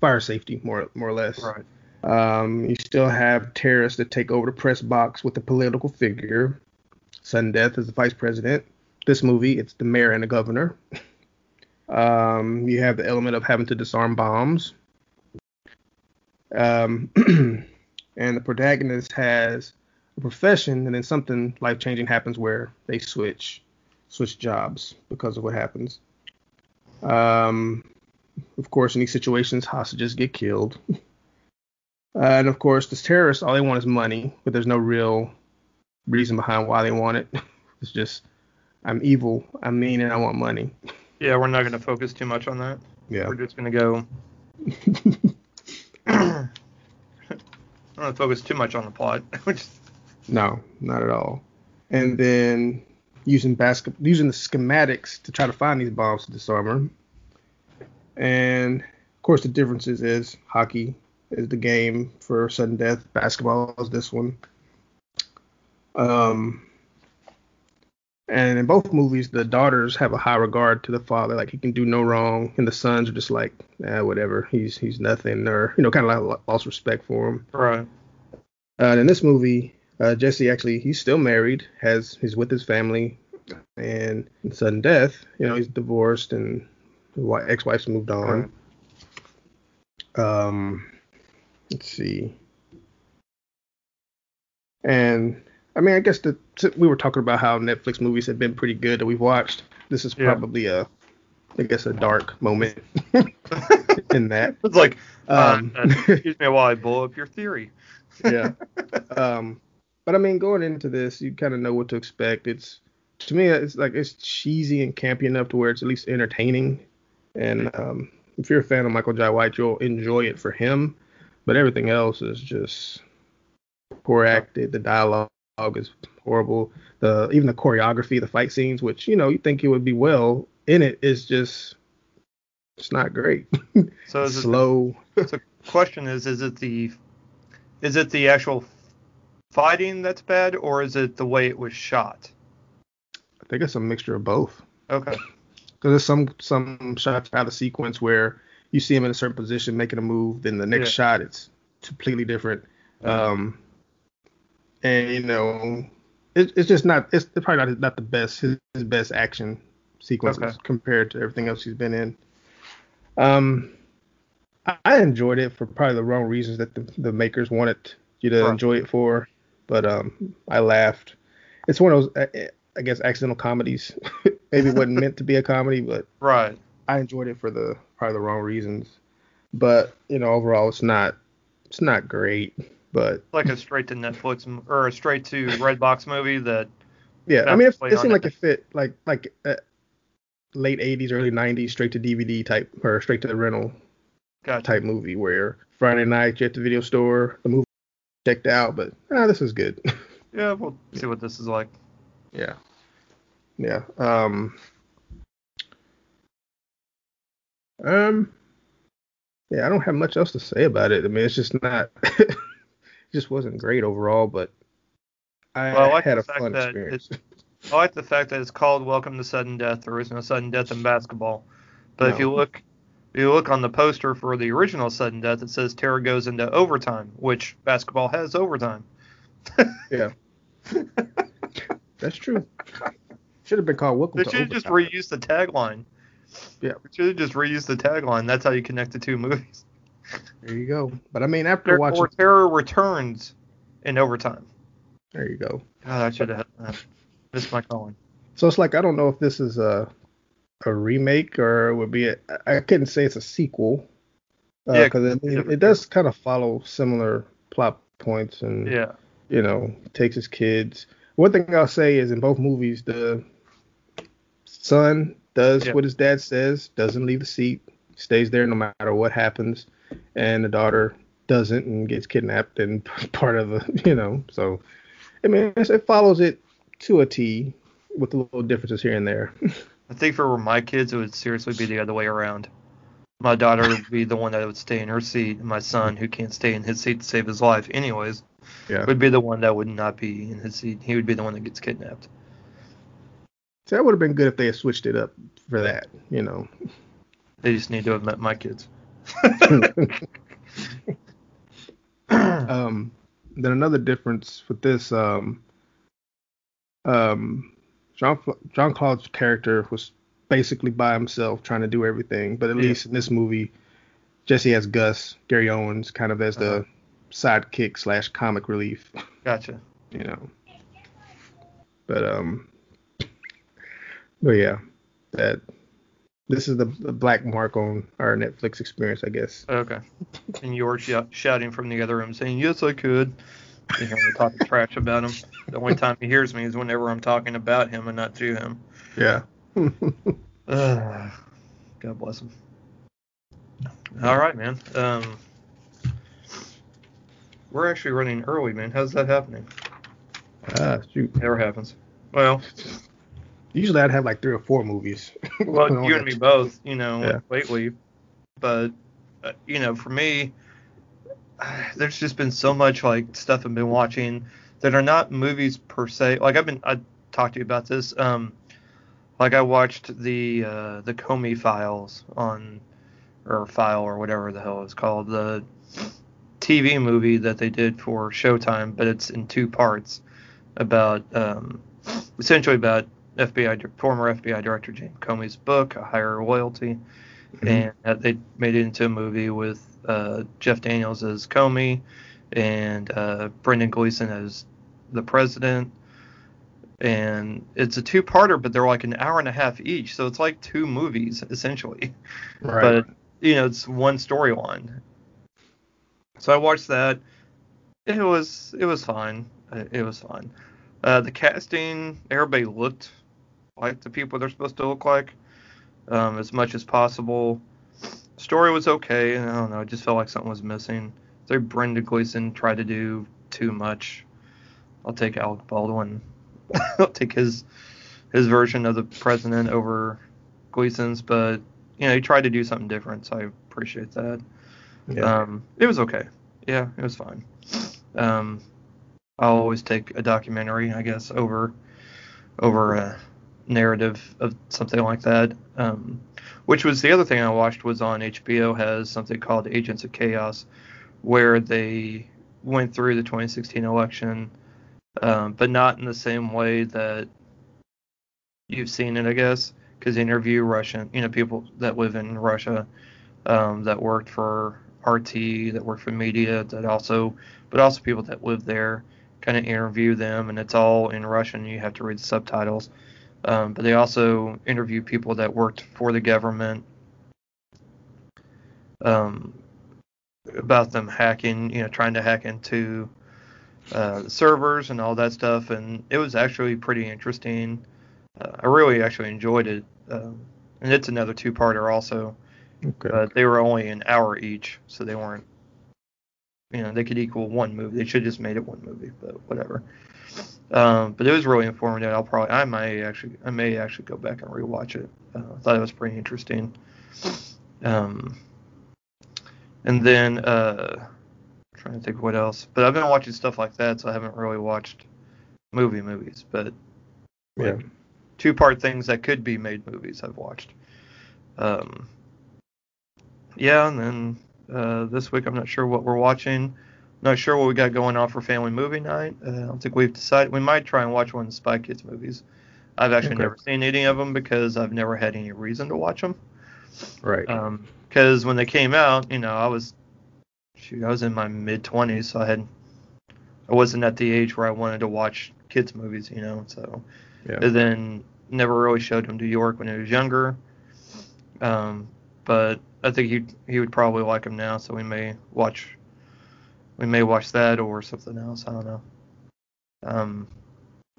fire safety more more or less. Right. Um, you still have terrorists that take over the press box with a political figure. Sudden death is the vice president. This movie, it's the mayor and the governor. Um, you have the element of having to disarm bombs. Um, <clears throat> and the protagonist has a profession, and then something life changing happens where they switch switch jobs because of what happens. Um, of course, in these situations, hostages get killed. <laughs> uh, and of course, the terrorists, all they want is money, but there's no real reason behind why they want it. <laughs> It's just, I'm evil, I'm mean, and I want money. Yeah, we're not going to focus too much on that. Yeah. We're just going to go. I'm going to focus too much on the plot. <laughs> Which No, not at all. And then using basket using the schematics to try to find these bombs to disarm them. And of course the differences is hockey is the game for sudden death, basketball is this one. Um and in both movies the daughters have a high regard to the father, like he can do no wrong, and the sons are just like, eh, whatever, he's he's nothing, or you know, kind of like lost respect for him. right. Uh, and in this movie, uh, Jesse actually he's still married, has he's with his family, and in sudden death, you know, he's divorced and ex-wife's moved on. Um, let's see. And I mean, I guess the we were talking about how Netflix movies have been pretty good that we've watched. This is Yeah. probably a, I guess, a dark moment <laughs> in that. It's like, Um, uh, excuse me while I blow up your theory. <laughs> yeah. Um, but I mean, going into this, you kind of know what to expect. It's to me, it's like it's cheesy and campy enough to where it's at least entertaining. And um, if you're a fan of Michael Jai White, you'll enjoy it for him. But everything else is just poor acted. The dialogue is horrible. The even the choreography, the fight scenes, which you know you think it would be well in it, is just it's not great. <laughs> So is it Slow. So question is, is it the, is it the actual fighting that's bad, or is it the way it was shot? I think it's a mixture of both. Okay. <laughs> Because there's some some shots out of sequence where you see him in a certain position making a move, then the next Yeah. shot it's completely different. Um, and you know, it, it's just not it's probably not not the best his, his best action sequences Okay. compared to everything else he's been in. Um, I, I enjoyed it for probably the wrong reasons that the, the makers wanted you to Right. enjoy it for, but um, I laughed. It's one of those uh, I guess accidental comedies. <laughs> Maybe it wasn't meant to be a comedy, but Right. I enjoyed it for the probably the wrong reasons. But you know, overall, it's not it's not great. But Like a straight to Netflix or a straight to Redbox movie that. yeah, I mean, it, it seemed like it. it fit like like uh, late '80s, early '90s, straight to DVD type or straight to the rental Gotcha. type movie where Friday night you're at the video store, the movie checked out, but ah, this is good. <laughs> Yeah, we'll see what this is like. yeah, yeah. Um, um, yeah, I don't have much else to say about it. I mean, it's just not, <laughs> just wasn't great overall, but I Well, I like had a fun that experience. I like the fact that it's called Welcome to Sudden Death. There is no sudden death in basketball. But if you look if you look on the poster for the original sudden death, it says Terror goes into overtime, which basketball has overtime. <laughs> Yeah, that's true. Should have been called Welcome They to should have just Overtime. reused the tagline. Yeah. They should have just reused the tagline. That's how you connect the two <laughs> movies. There you go. But I mean, after Terror, watching, or Terror returns in overtime. there you go. God, I should have uh, missed my calling. So it's like I don't know if this is a a remake or it would be a, I couldn't say it's a sequel. Yeah, because I mean, different it does kind of follow similar plot points and Yeah. you know takes his kids. One thing I'll say is in both movies the son does Yeah. what his dad says, doesn't leave the seat, stays there no matter what happens, and the daughter doesn't and gets kidnapped and <laughs> part of the, you know, so I mean, it's- it follows it to a T with the little differences here and there. <laughs> I think for my kids, it would seriously be the other way around. My daughter would be the one that would stay in her seat, and my son, who can't stay in his seat to save his life anyways, Yeah. would be the one that would not be in his seat. He would be the one that gets kidnapped. So that would have been good if they had switched it up for that, you know. They just need to have met my kids. <laughs> um, then another difference with this, um, um, Jean Jean Claude's character was basically by himself trying to do everything, but at Yeah. least in this movie, Jesse has Gus, Gary Owens, kind of as Uh-huh. the sidekick slash comic relief, Gotcha. <laughs> you know. But um, but yeah, that this is the, the black mark on our Netflix experience, I guess. Okay. And you're sh- shouting from the other room saying, Yes, I could. You hear me talking trash about him. The only time he hears me is whenever I'm talking about him and not to him. Yeah. <laughs> Uh, God bless him. All right, man. Um, we're actually running early, man. How's that happening? ah, shoot. Never happens. Well, Usually I'd have like three or four movies. <laughs> well, you and me both, you know, Yeah. lately. But, uh, you know, for me, <sighs> there's just been so much like stuff I've been watching that are not movies per se. Like I've been, I talked to you about this. Um, like I watched the uh, the Comey Files on, or File or whatever the hell it's called, the TV movie that they did for Showtime, but it's in two parts about um, essentially about FBI former FBI director James Comey's book, A Higher Loyalty, Mhm. and they made it into a movie with uh, Jeff Daniels as Comey and uh, Brendan Gleeson as the president. And it's a two-parter, but they're like an hour and a half each, so it's like two movies essentially. Right. but you know it's one storyline. So i watched that. It was it was fine. It was fine. Uh, the casting everybody looked like the people they're supposed to look like um, as much as possible story was okay i don't know it just felt like something was missing so Brendan Gleeson tried to do too much i'll take alec baldwin <laughs> i'll take his his version of the president over Gleeson's but you know, he tried to do something different, so I appreciate that. yeah. Um, it was okay. Yeah, it was fine. Um, I'll always take a documentary, I guess, over over a narrative of something like that. Um, which was the other thing I watched was on HBO has something called Agents of Chaos, where they went through the 2016 election, um, but not in the same way that you've seen it, I guess, because they interview Russian, you know, people that live in Russia, um, that worked for RT, that worked for media, that also, but also people that live there, kind of interview them, and it's all in Russian. You have to read the subtitles. Um, but they also interview people that worked for the government um, about them hacking, you know, trying to hack into uh, servers and all that stuff. And it was actually pretty interesting. Uh, I really actually enjoyed it. Um, and it's another two-parter also, okay. but they were only an hour each, so they weren't. You know, they could equal one movie. They should have just made it one movie, but whatever. Um, but it was really informative. I'll probably, I may actually, I may actually go back and rewatch it. Uh, I thought it was pretty interesting. Um, and then, uh, trying to think what else. But I've been watching stuff like that, so I haven't really watched movie movies. But yeah. like, two part things that could be made movies I've watched. Um, yeah, and then uh, this week I'm not sure what we're watching. Not sure what we got going on for family movie night. Uh, I don't think we've decided. We might try and watch one of the Spy Kids movies. I've actually Okay. never seen any of them because I've never had any reason to watch them. Right. Because when they came out, you know, I was, shoot, I was in my mid 20s, so I had, I wasn't at the age where I wanted to watch kids movies, you know. So yeah. and then never really showed him to York when he was younger. Um, but I think he he would probably like him now, so we may watch we may watch that or something else. I don't know. Um,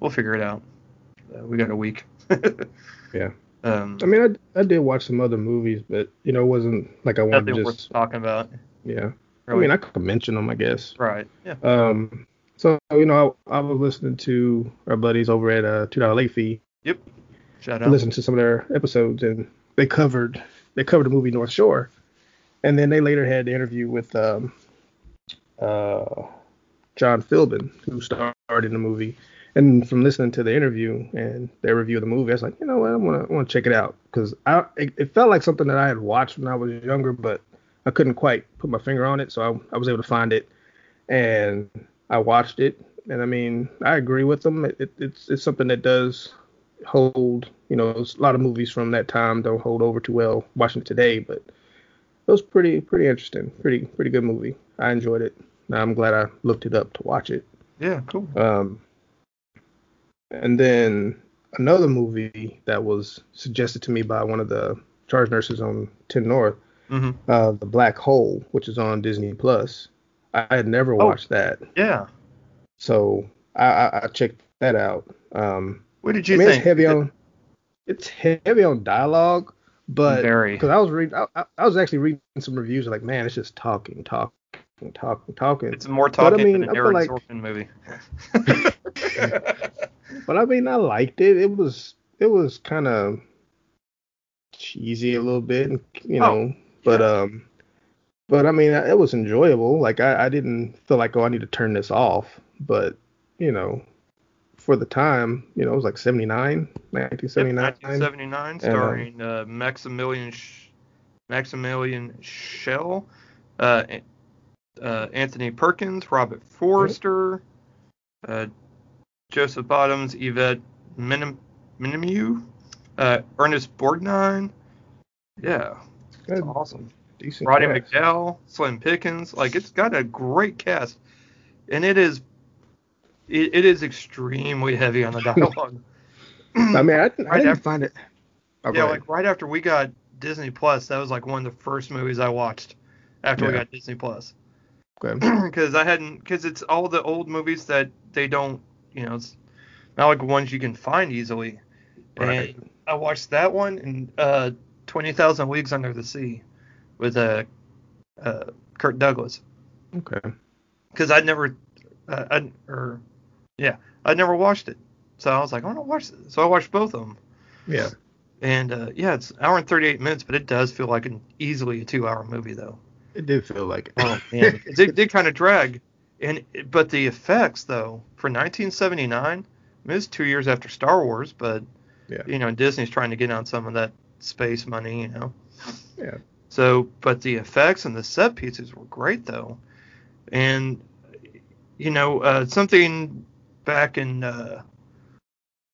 we'll figure it out. Uh, we got a week. <laughs> Yeah. Um, I mean, I, I did watch some other movies, but you know, it wasn't like I wanted to worth just. talking about. Yeah. I mean, I could mention them, I guess. right. Yeah. Um. So you know, I, I was listening to our buddies over at uh, Two Dollar Late Fee. Yep. Shout out. listened to some of their episodes, and they covered they covered the movie North Shore, and then they later had the interview with um, uh, John Philbin, who starred in the movie. And from listening to the interview and their review of the movie, I was like, you know what, I want to want to check it out because I it, it felt like something that I had watched when I was younger, but I couldn't quite put my finger on it, so I, I was able to find it, and I watched it, and I mean, I agree with them. It, it, it's it's something that does hold, you know, a lot of movies from that time don't hold over too well watching it today, but it was pretty pretty interesting, pretty pretty good movie. I enjoyed it. I'm glad I looked it up to watch it. Yeah. Cool. Um, and then another movie that was suggested to me by one of the charge nurses on 10 North, hmm uh, The Black Hole, which is on Disney Plus. I had never Oh. watched that, Yeah. so I, I, I checked that out. Um, What did I you mean, think? it's heavy on it's heavy on dialogue, but because I was reading, I, I- I was actually reading some reviews like, man, it's just talking, talking, talking, talking. It's more talking But I mean, than an Aaron like- Sorkin movie. <laughs> But I mean, I liked it. It was it was kind of cheesy a little bit, you Oh, know. but um, but I mean, it was enjoyable. Like I, I didn't feel like oh I need to turn this off. But you know, for the time, you know, it was like 79, 1979. 1979, starring uh, Maximilian Sh- Maximilian Schell, uh, uh, Anthony Perkins, Robert Forster, uh, Joseph Bottoms, Yvette Minim- Minimu, uh, Ernest Borgnine. Yeah, Good, awesome. decent. Roddy cast. McDowall, Slim Pickens. Like it's got a great cast, and it is it, it is extremely heavy on the <laughs> dialogue. I mean, I, didn't- I Right didn't after- find it. Oh, yeah, like right after we got Disney Plus, that was like one of the first movies I watched after we got Disney Plus. Okay. Because <clears throat> I hadn't, because it's all the old movies that they don't, you know, it's not like ones you can find easily. Right. And I watched that one and uh, Twenty Thousand Leagues Under the Sea with uh, uh, Kurt Douglas. Okay. Because I'd never, uh, I'd, or yeah, I'd never watched it. So I was like, I want to watch this. So I watched both of them. Yeah. And uh, yeah, it's an hour and 38 minutes, but it does feel like an easily a two-hour movie though. It did feel like it. Oh <laughs> man, it did, did kind of drag. And but the effects though, for 1979, I mean, it's two years after Star Wars, but Yeah. you know Disney's trying to get on some of that space money, you know. Yeah. So, but the effects and the set pieces were great though, and you know uh, something back in uh,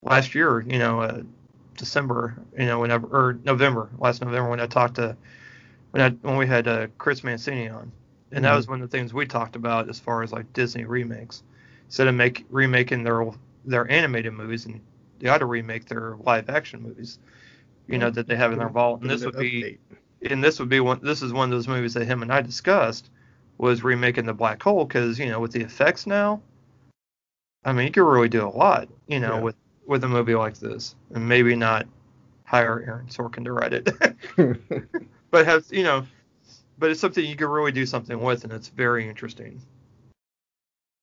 last year, you know, uh, December, you know, whenever or November, last November when I talked to when I when we had uh, Chris Mancini on, and that Mhm. was one of the things we talked about as far as like Disney remakes. Instead of make remaking their their animated movies, and they ought to remake their live action movies, you know, that they have in their vault. And this would be and this would be one this is one of those movies that him and I discussed was remaking the black hole because you know with the effects now I mean you could really do a lot you know Yeah. with with a movie like this and maybe not hire Aaron Sorkin to write it. <laughs> <laughs> but have you know but it's something you can really do something with and it's very interesting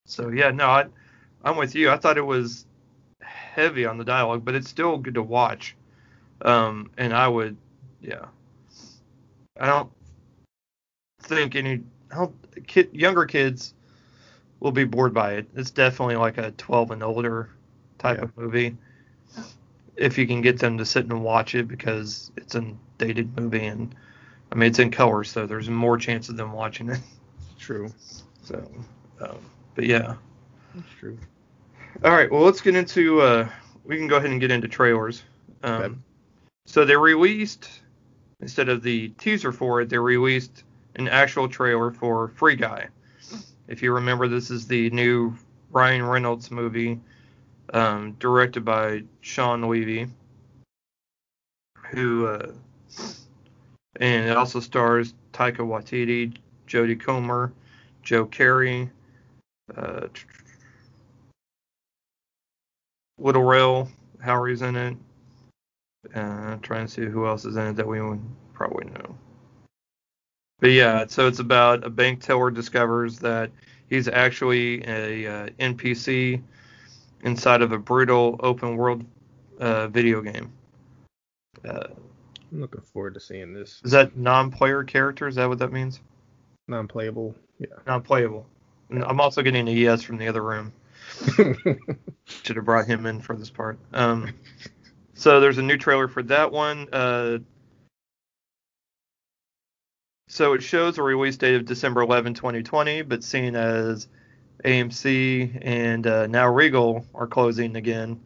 so yeah no I I'm with you I thought it was heavy on the dialogue but it's still good to watch um and I would yeah I don't think any I don't, kid, younger kids will be bored by it. It's definitely like a 12 and older type Yeah. of movie. If you can get them to sit and watch it because it's a dated movie and I mean it's in color, so there's more chance of them watching it. True. So, um, but yeah. That's true. All right, well let's get into. Uh, we can go ahead and get into trailers. Um, Okay. So they released instead of the teaser for it, they released an actual trailer for Free Guy. If you remember, this is the new Ryan Reynolds movie, um, directed by Shawn Levy, who, uh, and it also stars Taika Waititi, Jodie Comer, Joe Keery, uh, Little Rail, Howery's in it. Uh, trying to see who else is in it that we would probably know. But yeah, so it's about a bank teller discovers that he's actually a uh, NPC inside of a brutal open world uh, video game. I'm looking forward to seeing this. is that non-player character? Is that what that means? Non-playable. Yeah. Non-playable. And I'm also getting a yes from the other room. <laughs> Should have brought him in for this part. Um, so there's a new trailer for that one. Uh, so it shows a release date of December 11, 2020, but seeing as AMC and uh, now Regal are closing again,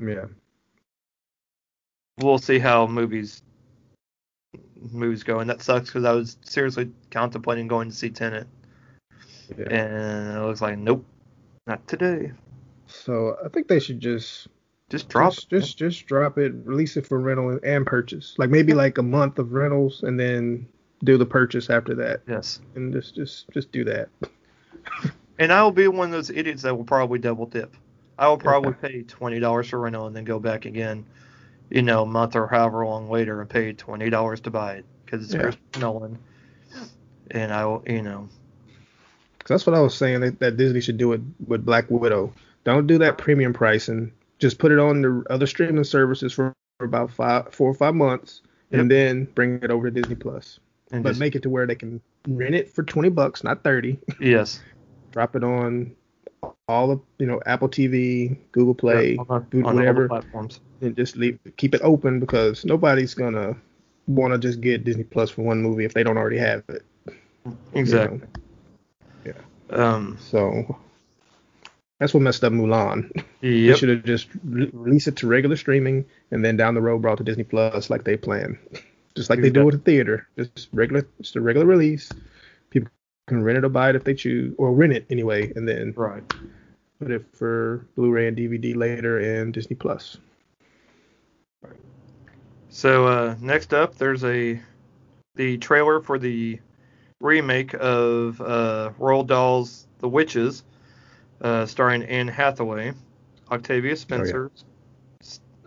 yeah. we'll see how movies movies go, and that sucks because I was seriously contemplating going to see Tenet, Yeah. and it looks like nope, not today. So I think they should just Just drop just, it. just just drop it, release it for rental and purchase. Like maybe like a month of rentals and then do the purchase after that. Yes. And just just just do that. <laughs> And I will be one of those idiots that will probably double dip. I will probably pay twenty dollars for rental and then go back again, you know, a month or however long later and pay twenty dollars to buy it because it's Yeah. Christopher Nolan. And I will, you know, 'Cause that's what I was saying that, that Disney should do with with Black Widow. Don't do that premium pricing. Just put it on the other streaming services for, for about five, four or five months, and then bring it over to Disney Plus. and But just, make it to where they can rent it for twenty bucks, not thirty. yes, <laughs> Drop it on all of you know Apple TV, Google Play, on, on the whatever. platforms. and just leave keep it open because nobody's gonna want to just get Disney Plus for one movie if they don't already have it. Exactly. Yeah. Um. So that's what messed up Mulan. <laughs> They should have just re- released it to regular streaming and then down the road brought to Disney Plus like they plan. <laughs> Just like they do with the theater. Just regular just a regular release. Can rent it or buy it if they choose or rent it anyway and then Right. put it for Blu-ray and DVD later and Disney Plus. So uh, next up, there's a the trailer for the remake of uh, Roald Dahl's The Witches, uh, starring Anne Hathaway, Octavia Spencer,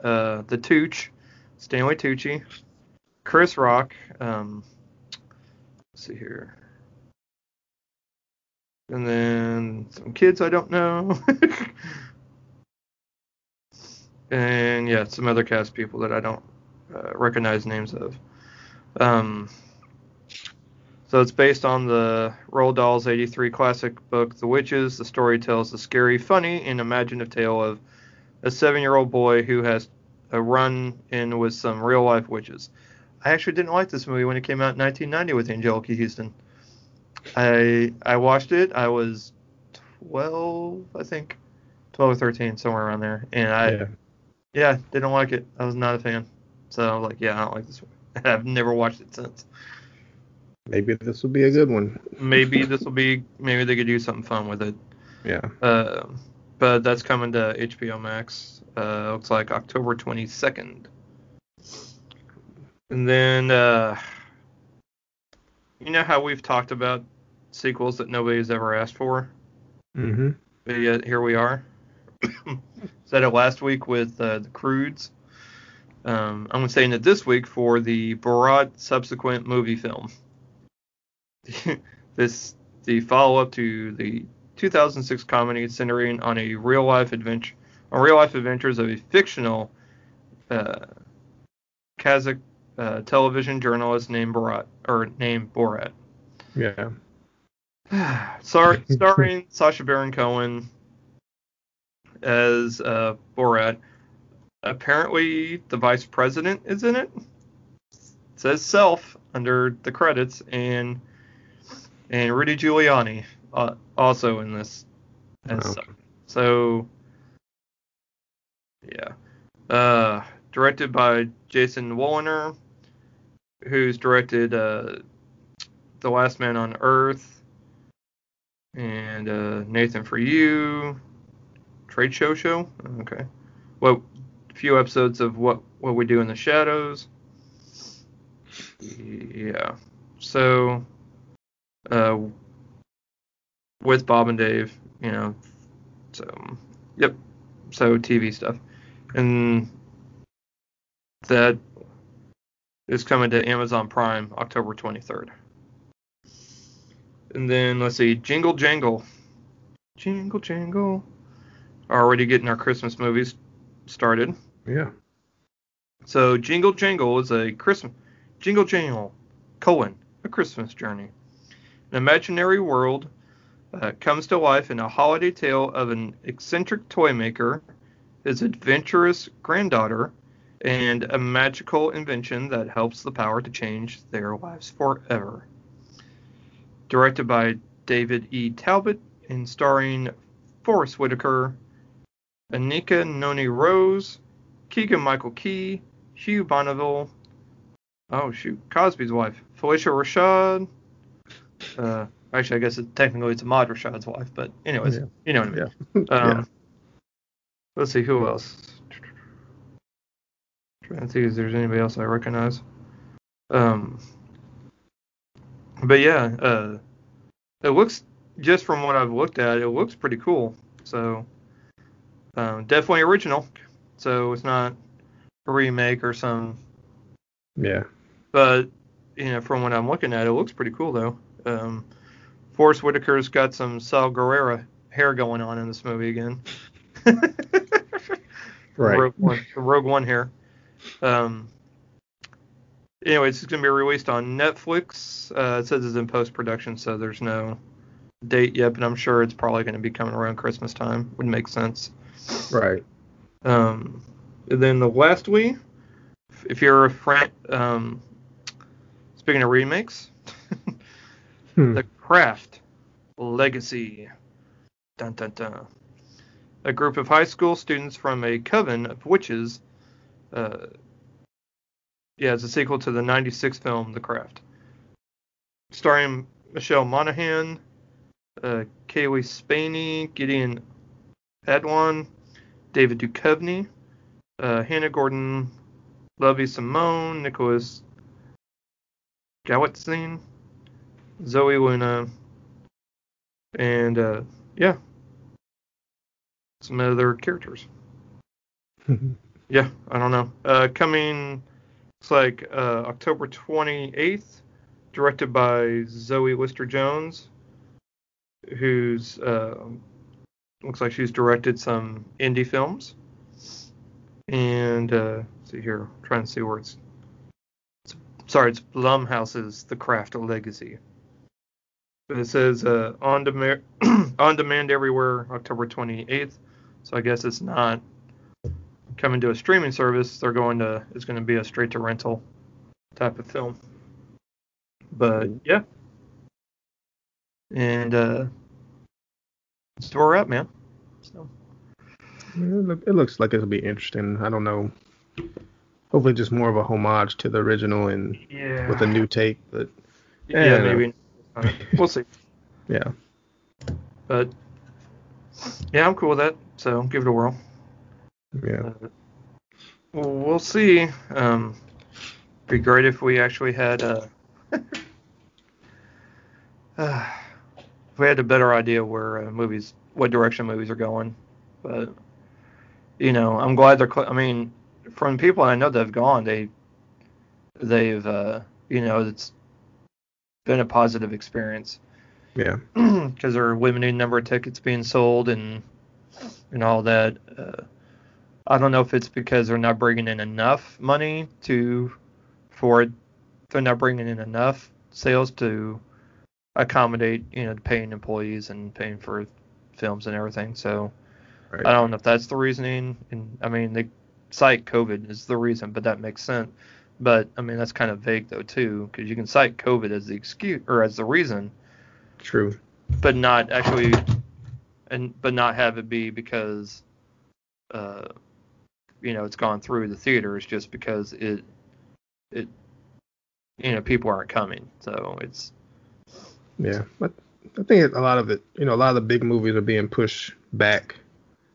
uh, the Tooch, Stanley Tucci, Chris Rock. Um, let's see here. And then some kids I don't know. <laughs> and yeah, some other cast people that I don't uh, recognize names of. Um, so it's based on the Roald Dahl's 83 classic book, The Witches. The story tells the scary, funny, and imaginative tale of a seven year old boy who has a run in with some real life witches. I actually didn't like this movie when it came out in 1990 with Anjelica Huston. I I watched it. I was 12, I think, 12 or 13, somewhere around there, and I yeah. yeah, didn't like it. I was not a fan. So I was like, yeah, I don't like this one. <laughs> I've never watched it since. Maybe this will be a good one. <laughs> Maybe this will be, maybe they could do something fun with it. Yeah. Uh, but that's coming to HBO Max. Uh, looks like October 22nd. And then, uh, you know how we've talked about sequels that nobody's ever asked for? Mm-hmm. But yet here we are. <coughs> Said it last week with uh, the Croods. Um, I'm saying it this week for the Borat subsequent movie film. <laughs> this the follow-up to the 2006 comedy centering on a real-life adventure, on real-life adventures of a fictional uh, Kazakh uh, television journalist named Borat or named Borat. Yeah. <sighs> Star, <laughs> starring Sacha Baron Cohen as uh, Borat. Apparently, the vice president is in it. It says self under the credits, and and Rudy Giuliani uh, also in this. Wow. such. So, yeah. Uh, directed by Jason Woliner, who's directed uh, The Last Man on Earth, and uh, Nathan for You, Trade Show Show. Okay. Well, few episodes of what what we do in the shadows. Yeah. So, uh, with Bob and Dave, you know. So, yep. So TV stuff, and that is coming to Amazon Prime October 23rd. And then let's see, Jingle Jangle. Jingle Jangle. Already getting our Christmas movies started. Yeah. So Jingle Jangle is a Christmas Jingle Jangle colon a Christmas journey. An imaginary world uh, comes to life in a holiday tale of an eccentric toy maker, his adventurous granddaughter, and a magical invention that helps the power to change their lives forever. Directed by David E. Talbert and starring Forest Whitaker, Anika Noni Rose, Keegan Michael Key, Hugh Bonneville, oh shoot, Cosby's wife, Phylicia Rashad. Uh, actually, I guess it, technically it's Ahmad Rashad's wife, but anyways, Yeah. you know what I mean. Yeah. <laughs> Um, Yeah. Let's see who else. Trying to see if there's anybody else I recognize. Um, but yeah, uh, it looks just from what I've looked at, it looks pretty cool. So um, definitely original. So it's not a remake or some. Yeah. But you know, from what I'm looking at, it looks pretty cool though. Um, Forest Whitaker's got some Saw Gerrera hair going on in this movie again. <laughs> Right. Rogue One, Rogue One here. Um, anyway, it's going to be released on Netflix. Uh, it says it's in post production, so there's no date yet, but I'm sure it's probably going to be coming around Christmas time. Would make sense. Right. Um, and then the last we, if you're a friend, um, speaking of remakes, <laughs> Hmm. The Craft Legacy. Dun dun dun. A group of high school students from a coven of witches. Uh, yeah, it's a sequel to the 96 film The Craft. Starring Michelle Monaghan, uh, Cailee Spaeny, Gideon Adlon, David Duchovny, uh, Hannah Gordon, Lovie Simone, Nicholas Galitzine, Zoey Luna, and uh, yeah, some other characters. <laughs> Yeah, I don't know. Uh, coming, it's like uh, October 28th, directed by Zoe Lister Jones, who's uh, looks like she's directed some indie films. And uh, see here, I'm trying to see where it's. it's sorry, it's Blumhouse's The Craft Legacy. But it says uh, on demand, <clears throat> on demand everywhere, October 28th. So I guess it's not coming to a streaming service. They're going to it's going to be a straight to rental type of film. But yeah, and uh, that's where we're at, man. So It, it looks like it'll be interesting. I don't know. Hopefully, just more of a homage to the original and yeah, with a new take. But yeah, yeah. maybe uh, we'll see. yeah, But yeah, I'm cool with that. So give it a whirl. Yeah, Uh, well, we'll see. Um, be great if we actually had uh, <laughs> uh, if we had a better idea where uh, movies, what direction movies are going. But you know, I'm glad they're. Cl- I mean, from people I know that have gone, they they've uh, you know it's been a positive experience yeah, <clears throat> because there are limited number of tickets being sold and and all that. Uh, I don't know if it's because they're not bringing in enough money to for. They're not bringing in enough sales to accommodate, you know, paying employees and paying for films and everything. So right. I don't know if that's the reasoning. And I mean, they cite COVID as the reason, but that makes sense. But I mean, that's kind of vague though too, because you can cite COVID as the excuse or as the reason, True. but not actually and but not have it be because uh you know it's gone through the theaters just because it it you know people aren't coming so it's Yeah, but I think a lot of it, you know, a lot of the big movies are being pushed back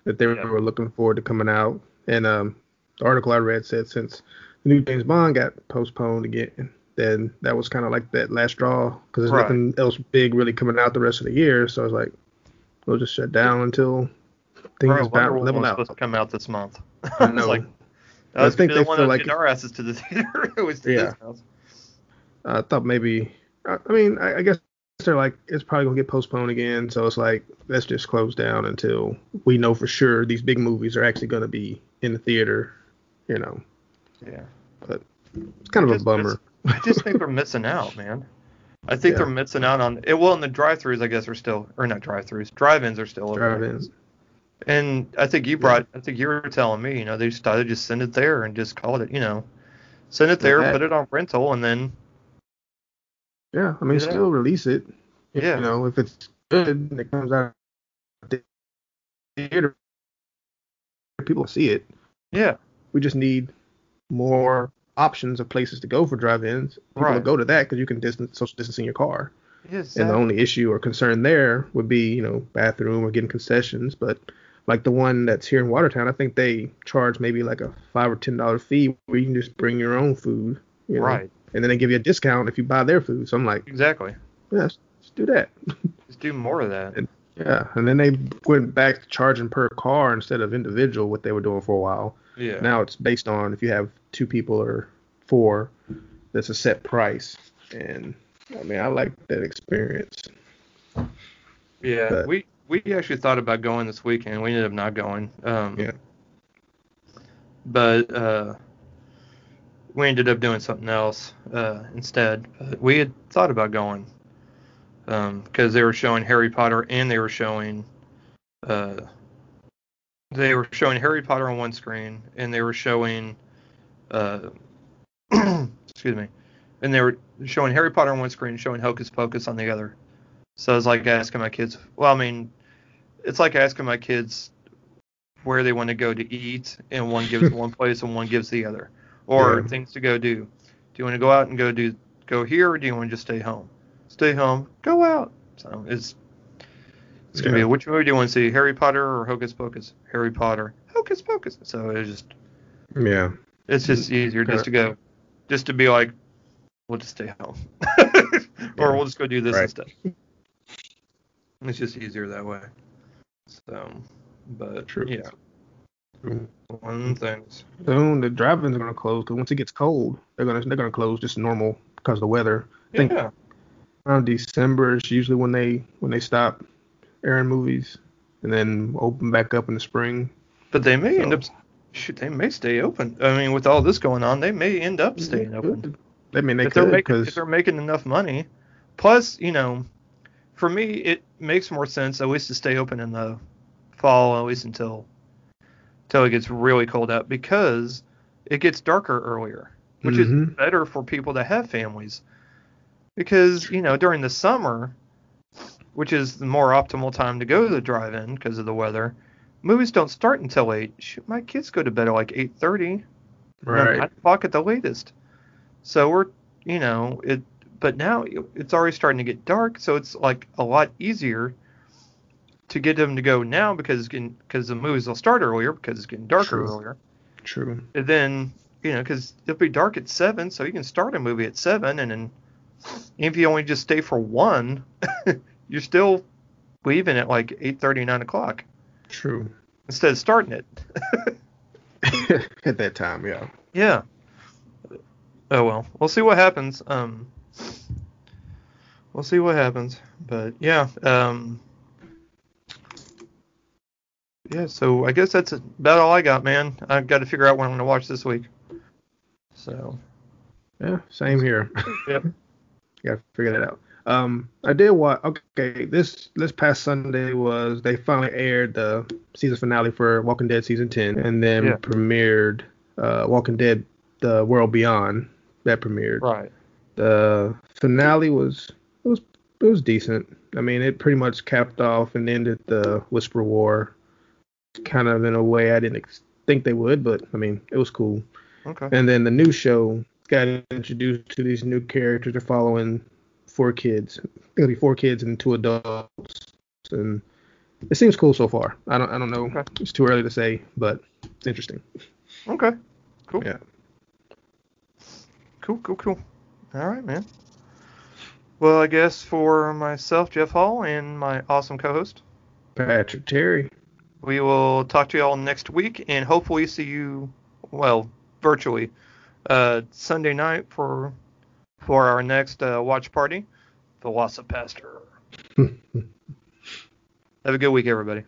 that they Yeah. were looking forward to coming out. And um, the article I read said since the new James Bond got postponed again, then that was kind of like that last straw because there's Right. nothing else big really coming out the rest of the year. So I was like, we'll just shut down until things Wonder about level out. supposed to come out this month I <laughs> know. like I, was I think the they one feel like our asses to the <laughs> theater. it was to Yeah. I thought maybe. I I mean, I, I guess they're like it's probably gonna get postponed again. So it's like let's just close down until we know for sure these big movies are actually gonna be in the theater. You know, Yeah. but it's kind of a bummer. I just think <laughs> they're missing out, man. I think Yeah. they're missing out on it. Well, and the drive-throughs, I guess, are still, or not drive-throughs, drive-ins are still open. And I think you brought, I think you were telling me, you know, they just thought to just send it there and just call it, you know, send it there, Yeah. put it on rental, and then Yeah, I mean, still release it. You Yeah. know, if it's good and it comes out the theater, people see it. yeah, We just need more options of places to go for drive-ins. People Right. will go to that because you can distance, social distance in your car. yes, And the only issue or concern there would be, you know, bathroom or getting concessions. But like the one that's here in Watertown, I think they charge maybe like a five or ten dollar fee where you can just bring your own food. You know? right, And then they give you a discount if you buy their food. So I'm like, exactly. yes, let's do that. <laughs> Just do more of that. And- Yeah, and then they went back to charging per car instead of individual, what they were doing for a while. Yeah, Now it's based on if you have two people or four, that's a set price. And I mean, I like that experience. yeah. but- we we actually thought about going this weekend. We ended up not going. Um, Yeah. But uh, we ended up doing something else uh, instead. But we had thought about going because they were showing Harry Potter and they were showing uh, they were showing Harry Potter on one screen and they were showing uh, <clears throat> excuse me and they were showing Harry Potter on one screen and showing Hocus Pocus on the other. So I was like asking my kids. Well, I mean, it's like asking my kids where they want to go to eat, and one gives one <laughs> place and one gives the other, or Yeah. things to go do. Do you want to go out and go do go here, or do you want to just stay home? Stay home. Go out. So it's it's gonna be which movie do you want to see, Harry Potter or Hocus Pocus? Harry Potter. Hocus Pocus. So it's just Yeah. it's just easier just to go, just to be like, we'll just stay home, <laughs> or Yeah. we'll just go do this Right. instead. It's just easier that way. So, but True. yeah, one thing. Soon the drive-ins are gonna close because once it gets cold, they're gonna they're gonna close just normal because of the weather. I think Yeah, around December is usually when they when they stop airing movies, and then open back up in the spring. but they may end up. Shoot, they may stay open. I mean, with all this going on, they may end up staying open. I mean, they if could because they're making enough money. Plus, you know, for me, it makes more sense at least to stay open in the fall, at least until until it gets really cold out, because it gets darker earlier, which is Mhm. better for people that have families. Because you know, during the summer, which is the more optimal time to go to the drive-in because of the weather, movies don't start until eight. Shoot, my kids go to bed at like eight thirty right. nine o'clock at the latest. So we're, you know, it. But now it's already starting to get dark, so it's like a lot easier to get them to go now because because the movies will start earlier because it's getting darker True. earlier. True. And then you know because it'll be dark at seven, so you can start a movie at seven, and then if you only just stay for one, <laughs> you're still leaving at like eight thirty, nine o'clock True. instead of starting it. <laughs> At that time, yeah. Yeah. Oh well, we'll see what happens. Um, we'll see what happens. But yeah, um, yeah. So I guess that's about all I got, man. I've got to figure out what I'm going to watch this week. So Yeah, same here. Yep. <laughs> Got to figure that out. Um, I did watch. Okay, this this past Sunday was they finally aired the season finale for Walking Dead season ten, and then Yeah. premiered uh, Walking Dead: The World Beyond. That premiered. right. The finale was it was it was decent. I mean, it pretty much capped off and ended the Whisper War, kind of in a way I didn't ex- think they would, but I mean, it was cool. Okay. And then the new show got introduced to these new characters. They're following four kids. It'll be four kids and two adults. And it seems cool so far. I don't I don't know. Okay. It's too early to say, but it's interesting. Okay. Cool. Yeah. Cool. Cool. Cool. All right, man. Well, I guess for myself, Jeff Hall, and my awesome co-host, Patrick Terry. We will talk to you all next week and hopefully see you, well, virtually uh, Sunday night for for our next uh, watch party. The VelociPastor. <laughs> Have a good week, everybody.